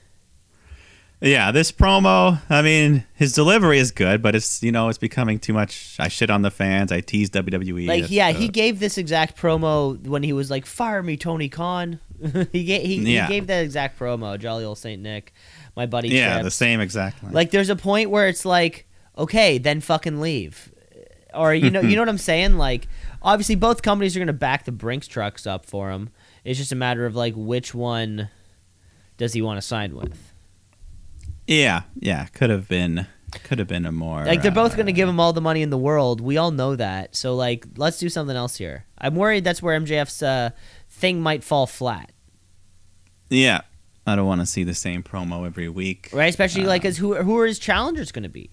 Yeah, this promo. I mean, his delivery is good, but it's you know it's becoming too much. I shit on the fans. I tease WWE. Like yeah, uh, he gave this exact promo when he was like, "Fire me, Tony Khan." he gave he, Yeah. he gave that exact promo. Jolly old Saint Nick, my buddy. yeah, Trips. the same exact. Line. Like there's a point where it's like, okay, then fucking leave. Or you know, you know what I'm saying? Like obviously both companies are going to back the Brinks trucks up for him. It's just a matter of like which one does he want to sign with? Yeah, yeah, could have been, could have been a more. Like they're both uh, going to give him all the money in the world. We all know that. So like let's do something else here. I'm worried that's where MJF's uh, thing might fall flat. Yeah, I don't want to see the same promo every week. Right? Especially like as who who are his challengers going to be?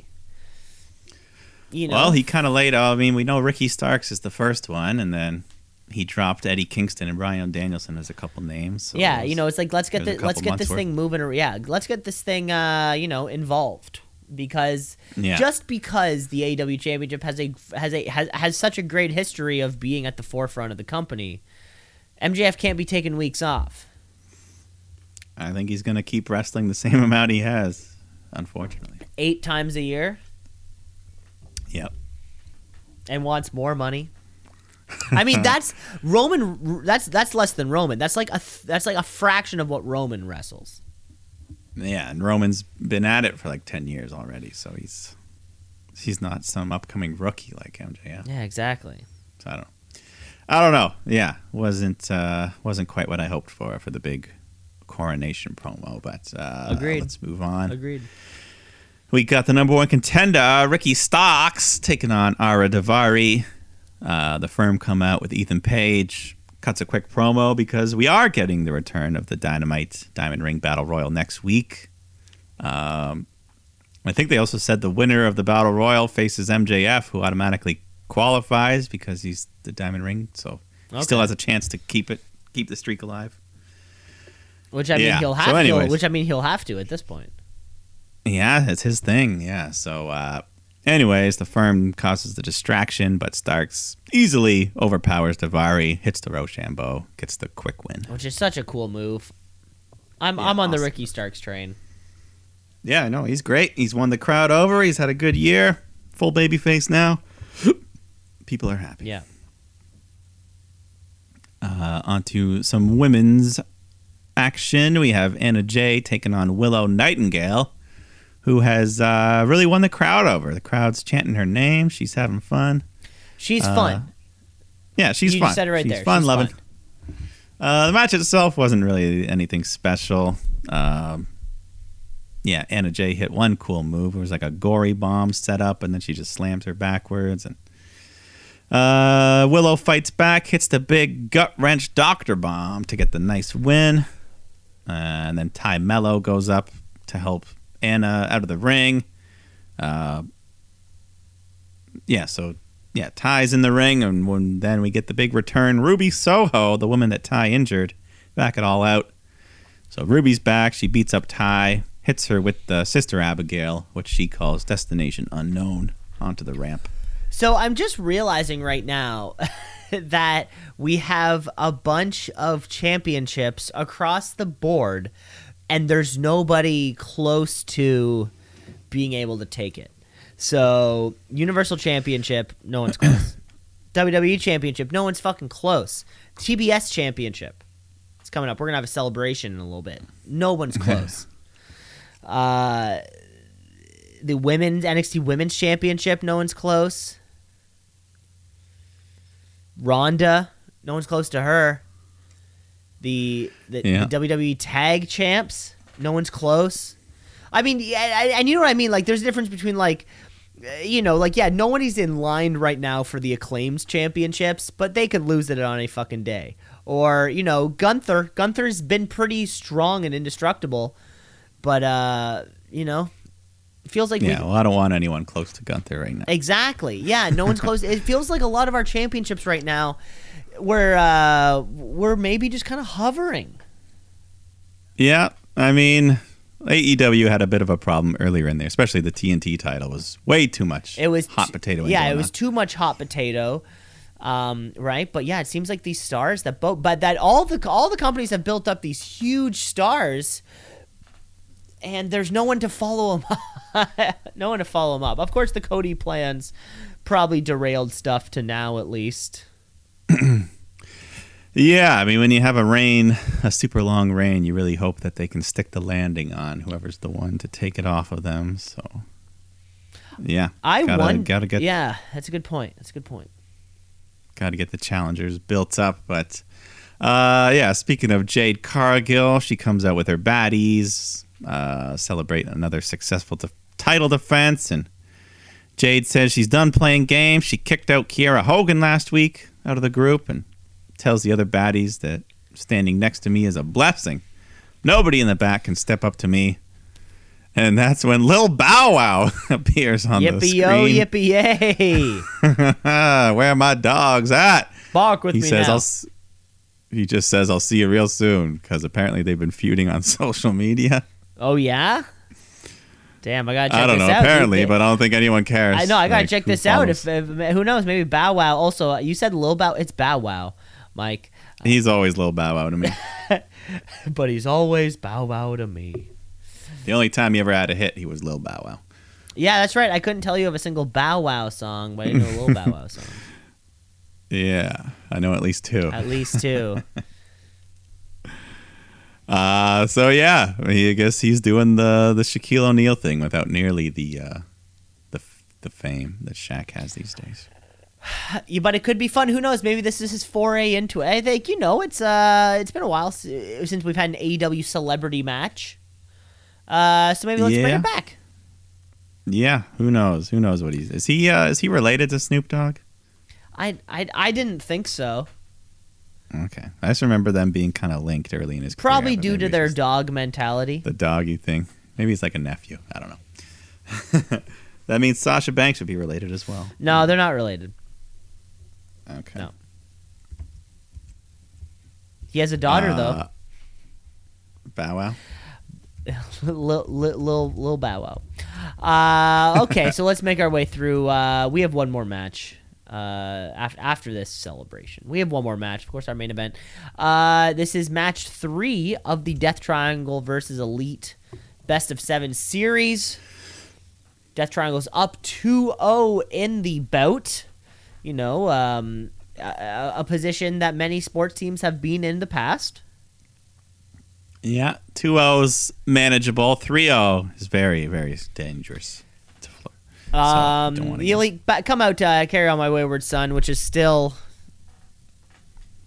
You know. Well, he kind of laid. out I mean, we know Ricky Starks is the first one, and then he dropped Eddie Kingston and Bryan Danielson as a couple names. so yeah, you know, it's like let's get the, let's get this months thing moving. ar- Yeah, let's get this thing, uh, you know, involved because Yeah. just because the AEW Championship has a has a has, has such a great history of being at the forefront of the company, MJF can't be taking weeks off. I think he's going to keep wrestling the same amount he has. Unfortunately. Eight times a year Yep. and wants more money. I mean, that's Roman. That's that's less than Roman. That's like a that's like a fraction of what Roman wrestles. Yeah, and Roman's been at it for like ten years already, so he's he's not some upcoming rookie like MJF. Yeah, exactly. So I don't, I don't know. Yeah, wasn't uh, wasn't quite what I hoped for for the big coronation promo, but uh, Agreed. Let's move on. Agreed. We got the number one contender, Ricky Starks, taking on Ari Daivari. Uh, the firm come out with Ethan Page. Cuts a quick promo because we are getting the return of the Dynamite Diamond Ring Battle Royal next week. Um, I think they also said the winner of the Battle Royal faces MJF, who automatically qualifies because he's the Diamond Ring, so he still has a chance to keep it, keep the streak alive. Which I mean, he'll so have to. Which I mean, he'll have to at this point. Yeah, it's his thing. Yeah. So uh, Anyways, the firm causes the distraction, but Starks easily overpowers Daivari, hits the Rochambeau, gets the quick win. which is such a cool move. I'm Yeah, I'm on the awesome. Ricky Starks train. Yeah, no, he's great. He's won the crowd over. He's had a good year. Full baby face now. People are happy. Yeah. Uh, onto some women's action. We have Anna Jay taking on Willow Nightingale, who has uh, really won the crowd over. The crowd's chanting her name. She's having fun. She's Uh, fun. Yeah, she's You fun. said it right she's there. Fun, She's loving. fun. Uh, the match itself wasn't really anything special. Um, yeah, Anna Jay hit one cool move. It was like a gory bomb set up, and then she just slams her backwards. And uh, Willow fights back, hits the big gut wrench doctor bomb to get the nice win. Uh, and then Ty Melo goes up to help Anna out of the ring. Uh, yeah, so yeah, Ty's in the ring, and when then we get the big return. Ruby Soho, the woman that Ty injured, back it all out. So Ruby's back. She beats up Ty, hits her with the sister Abigail, which she calls Destination Unknown, onto the ramp. So I'm just realizing right now that we have a bunch of championships across the board, and there's nobody close to being able to take it. So Universal Championship, no one's close. WWE Championship, no one's fucking close. TBS Championship, it's coming up. We're gonna have a celebration in a little bit. No one's close. uh, the women's NXT Women's Championship, no one's close. Ronda, no one's close to her. The the, Yeah. the WWE Tag Champs, no one's close. I mean, yeah, and- you know what I mean. Like, there's a difference between like, uh, you know, like yeah, no nobody's in line right now for the acclaims championships, but they could lose it on a fucking day. Or you know, Gunther. Gunther's been pretty strong and indestructible, but uh, you know, feels like we Yeah, well, I don't want anyone close to Gunther right now. Exactly. Yeah, no one's close. it feels like a lot of our championships right now we're uh we're maybe just kind of hovering. Yeah, I mean, AEW had a bit of a problem earlier in there, especially the TNT title was way too much. It was hot potato. Yeah, it was too much hot potato. Um, right? But yeah, it seems like these stars that both but that all the all the companies have built up these huge stars and there's no one to follow them up. no one to follow them up. Of course the Cody plans probably derailed stuff to now at least. Yeah, I mean, when you have a rain, a super long rain, you really hope that they can stick the landing on whoever's the one to take it off of them. So, yeah, I gotta, won. gotta get Yeah, that's a good point. That's a good point. gotta get the challengers built up. But uh, yeah, speaking of Jade Cargill, she comes out with her baddies, uh, celebrate another successful de- title defense, and Jade says she's done playing games. She kicked out Kiera Hogan last week out of the group, and tells the other baddies that standing next to me is a blessing. Nobody in the back can step up to me. And that's when Lil Bow Wow appears on the Yippee yo, screen. yippee yay! Where are my dogs at? Bark with he me says now. I'll s- he just says I'll see you real soon because apparently they've been feuding on social media. Oh yeah. Damn, I gotta check I don't know, out. apparently, but I don't think anyone cares. I know I gotta like, check this out. If, if who knows, maybe Bow Wow. Also, uh, you said Lil Bow. It's Bow Wow, Mike, he's always Lil Bow Wow to me. but he's always Bow Wow to me. the only time he ever had a hit, he was Lil Bow Wow. Yeah, that's right. I couldn't tell you of a single Bow Wow song, but I know a Lil Bow Wow song. Yeah, I know at least two. At least two. Uh, so yeah, I, guess he's doing the the Shaquille O'Neal thing without nearly the uh, the the fame that Shaq has these days. Yeah, but it could be fun. Who knows? Maybe this is his foray into it. I think you know it's uh it's been a while since we've had an AEW celebrity match. Uh, so maybe let's bring it back. Yeah, who knows? Who knows what he's is he uh, is he related to Snoop Dogg? I I I didn't think so. Okay, I just remember them being kind of linked early in his career, Probably but due to their dog mentality. the doggy thing. Maybe he's like a nephew. I don't know. that means Sasha Banks would be related as well. No, they're not related. Okay. No. He has a daughter Uh, Bow Wow. though, Lil, Lil, Lil, Lil Bow Wow. Uh, okay, so let's make our way through. Uh, we have one more match. Uh, after after this celebration, we have one more match. Of course, our main event. Uh, this is match three of the Death Triangle versus Elite Best of Seven series. Death Triangle's up 2-0 in the bout. You know, um, a, a position that many sports teams have been in the past. Yeah, two is manageable. Three O is very, very dangerous. So, Um, don't the elite, ba- come out, uh, carry on my wayward son, which is still,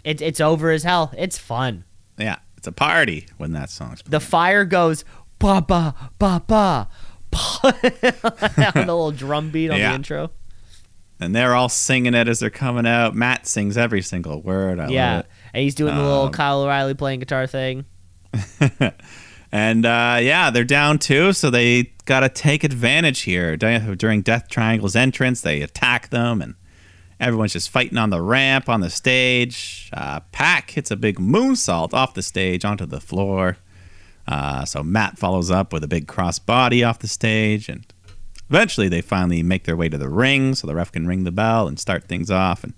it, it's over as hell. It's fun. Yeah, it's a party when that song's The fire goes ba ba ba ba, ba. the little drum beat on Yeah. the intro. and they're all singing it as they're coming out. Matt sings every single word. I yeah, love it. and he's doing the little Um, Kyle O'Reilly playing guitar thing. And uh, yeah, they're down two, so they got to take advantage here. During Death Triangle's entrance, they attack them, and everyone's just fighting on the ramp, on the stage. Uh, PAC hits a big moonsault off the stage onto the floor. Uh, so Matt follows up with a big crossbody off the stage, and eventually they finally make their way to the ring, so the ref can ring the bell and start things off. And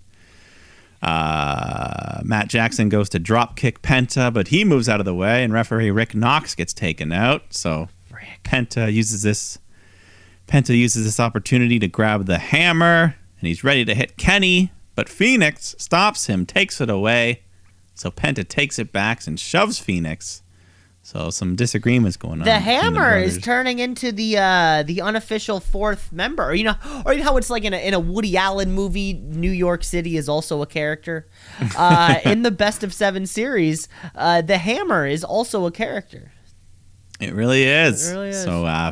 uh, Matt Jackson goes to drop kick Penta, but he moves out of the way, and referee Rick Knox gets taken out. So Penta uses this. Penta uses this opportunity to grab the hammer, and he's ready to hit Kenny, but Fénix stops him, takes it away. So Penta takes it back and shoves Fénix. So some disagreements going on. The hammer is turning into the uh, the unofficial fourth member. Or, you know, or you know how it's like in a, in a Woody Allen movie, New York City is also a character. Uh, in the Best of Seven series, uh, the hammer is also a character. It really is. It really is. So uh,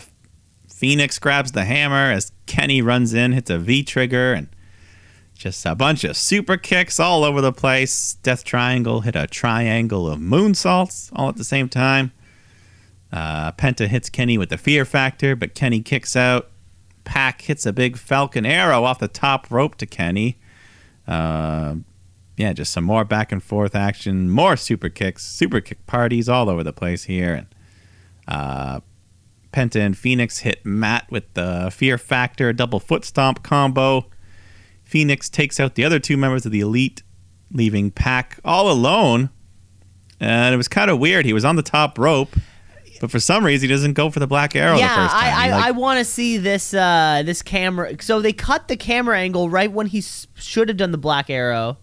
Fénix grabs the hammer as Kenny runs in, hits a V trigger, and just a bunch of super kicks all over the place. Death Triangle hit a triangle of moonsaults all at the same time. Uh, Penta hits Kenny with the fear factor, but Kenny kicks out. PAC hits a big falcon arrow off the top rope to Kenny. Uh, yeah, just some more back and forth action, more super kicks, super kick parties all over the place here. And uh, Penta and Fénix hit Matt with the Fear Factor double foot stomp combo. Fénix takes out the other two members of the Elite, leaving PAC all alone. And it was kind of weird. He was on the top rope, but for some reason he doesn't go for the black arrow yeah, the first time. I I, like- I want to see this uh, this camera. So they cut the camera angle right when he s- should have done the black arrow.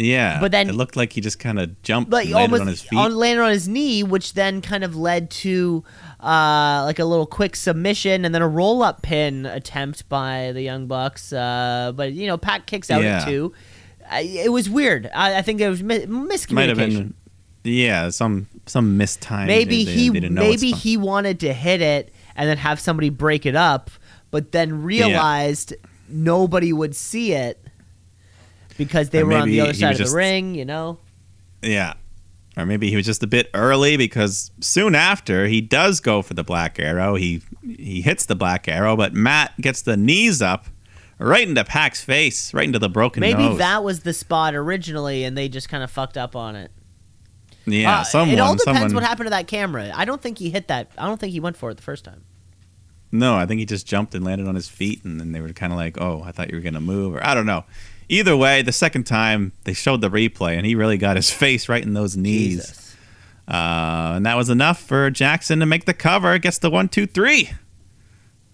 Yeah, but then- it looked like he just kind of jumped like and landed almost on his feet. on landed on his knee, which then kind of led to uh, like a little quick submission and then a roll up pin attempt by the Young Bucks. Uh, but you know, PAC kicks out Yeah. at two. I, it was weird. I, I think it was mi- miscommunication. Might have been, yeah, some some mistime. maybe They- he they didn't know maybe he wanted to hit it and then have somebody break it up, but then realized nobody would see it because they Or were on the other side of the ring. You know. Yeah. Or maybe he was just a bit early because soon after he does go for the black arrow. He he hits the black arrow, but Matt gets the knees up right into Pac's face, right into the broken Maybe nose. that was the spot originally, and they just kind of fucked up on it. yeah, Uh, someone. it all depends someone, what happened to that camera. I don't think he hit that. I don't think he went for it the first time. No, I think he just jumped and landed on his feet, and then they were kind of like, "Oh, I thought you were gonna move," or I don't know. Either way, the second time they showed the replay, and he really got his face right in those knees. Uh, and that was enough for Jackson to make the cover. Gets the one, two, three.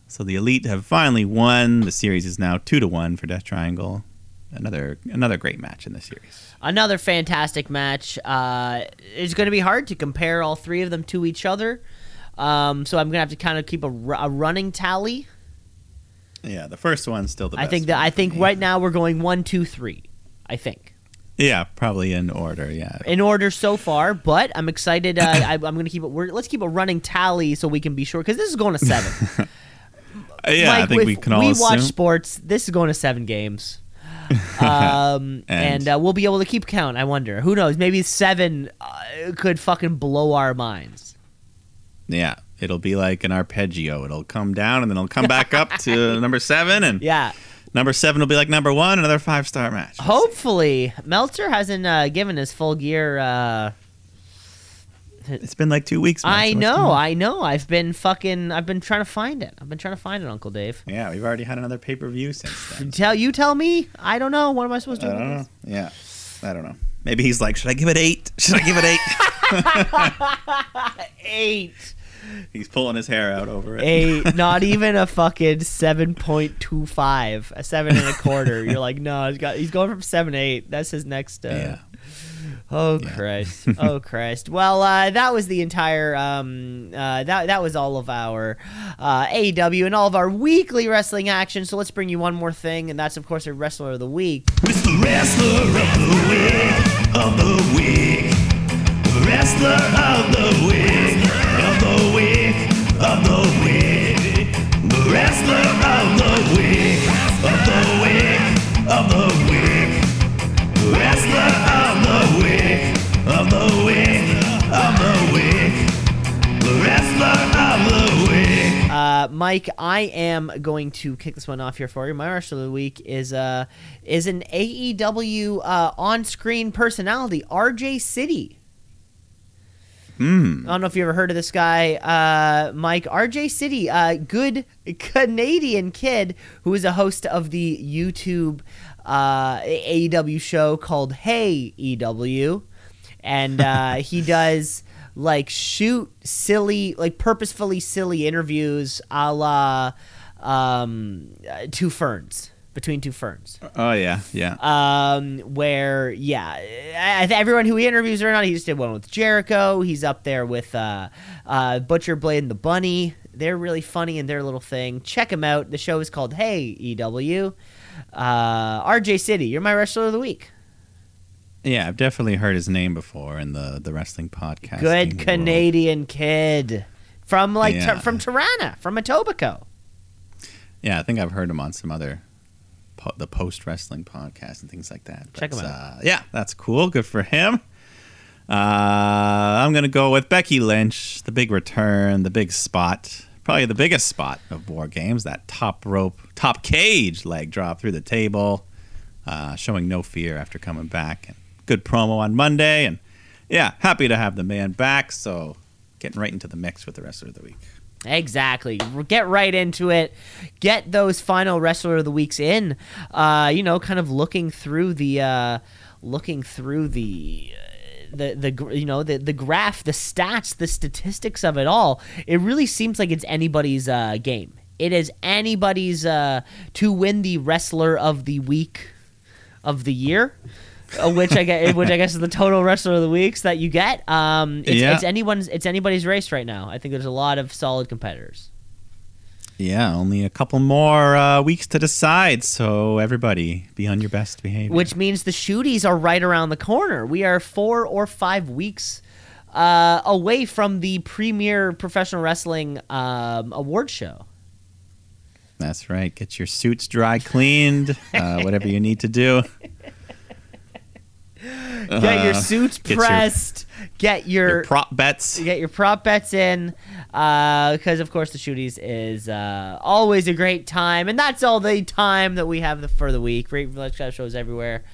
So the Elite have finally won. The series is now two to one for Death Triangle. Another another great match in the series. Another fantastic match. Uh, it's going to be hard to compare all three of them to each other. Um, so I'm going to have to kind of keep a, a running tally. Yeah, the first one's still the I best. think that I think right now we're going one, two, three. I think Yeah, probably in order. Yeah. in order so far, but I'm excited. Uh, I, I'm going to keep it. We're, let's keep a running tally so we can be sure because this is going to seven. Uh, yeah, I Mike, think if we can all we assume. watch sports. This is going to seven games, um, and, And- uh, we'll be able to keep count. I wonder. Who knows? Maybe seven uh, could fucking blow our minds. Yeah, it'll be like an arpeggio. It'll come down and then it'll come back up to number seven, and Yeah. number seven will be like number one. Another five star match. Hopefully, Meltzer hasn't uh, given his full gear uh, It's been like two weeks. man, I what's know. I know. I've been fucking. I've been trying to find it. I've been trying to find it, Uncle Dave. Yeah, we've already had another pay per view since then. Tell you, tell me. I don't know. What am I supposed to I do? don't know. Yeah, I don't know. Maybe he's like, should I give it eight? Should I give it eight? Eight, he's pulling his hair out over it. eight. not even a fucking seven point two five. A seven and a quarter. You're like, no, he's got. He's going from seven to eight. That's his next. Uh, Yeah. Oh Yeah. Christ! Oh Christ! Well, uh, that was the entire. Um, uh, that that was all of our uh, AEW and all of our weekly wrestling action. So let's bring you one more thing, and that's of course our wrestler of the week. It's the wrestler of the week, of the week. Wrestler of the week, of the week, the. Wrestler of the week, of the week, of the week. Wrestler of the week, of the week, of the week. The wrestler of the week. Uh, Mike, I am going to kick this one off here for you. My wrestler of the week is uh is an AEW uh, on-screen personality, RJ City. Hmm. I don't know if you ever heard of this guy, uh, Mike. RJ City, uh, good Canadian kid who is a host of the YouTube uh, AEW show called Hey EW, and uh, he does like shoot silly, like purposefully silly interviews, a la um, uh, Two Ferns between two ferns Oh yeah, yeah. um, where yeah, I, I- everyone who he interviews or not, he just did one with Jericho. He's up there with uh, uh, Butcher Blade and the Bunny. They're really funny in their little thing. Check them out. The show is called Hey EW. Uh, RJ City, you're my wrestler of the week. Yeah, I've definitely heard his name before in the the wrestling podcast. Good Canadian kid from like Yeah. Tir- from Tirana, from Etobicoke. Yeah, I think I've heard him on some other po- the post wrestling podcast and things like that. Check But, him out. Uh, yeah, that's cool. Good for him. Uh, I'm gonna go with Becky Lynch, the big return, the big spot, probably the biggest spot of War Games. That top rope, top cage leg drop through the table, uh, showing no fear after coming back. And good promo on Monday, and yeah, happy to have the man back. So getting right into the mix with the rest of the week. Exactly. Get right into it. Get those final wrestler of the weeks in. Uh, you know, kind of looking through the, uh, looking through the. uh, The, the you know the the graph the stats the statistics of it all it really seems like it's anybody's uh, game it is anybody's uh, to win the wrestler of the week of the year which I get, which I guess is the total wrestler of the weeks that you get. Um, it's, Yeah. it's anyone's, it's anybody's race right now. I think there's a lot of solid competitors. Yeah, only a couple more uh, weeks to decide. So everybody, be on your best behavior. which means the shooties are right around the corner. We are four or five weeks uh, away from the premier professional wrestling um, award show. That's right. Get your suits dry cleaned. Uh, whatever you need to do. Get your Uh, suits get your- pressed. get your, Your prop bets. get your prop bets in, because of course the shooties is uh, always a great time, and that's all the time that we have for the week. Great Village Club shows everywhere.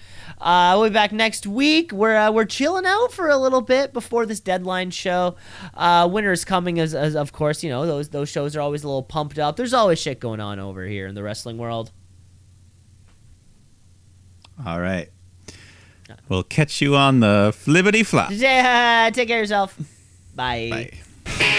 Uh, we'll be back next week. We're uh, we're chilling out for a little bit before this deadline show. Uh, winter's coming, as, as of course you know those those shows are always a little pumped up. There's always shit going on over here in the wrestling world. All right. We'll catch you on the flibbity flop. Yeah, take care of yourself. Bye. Bye.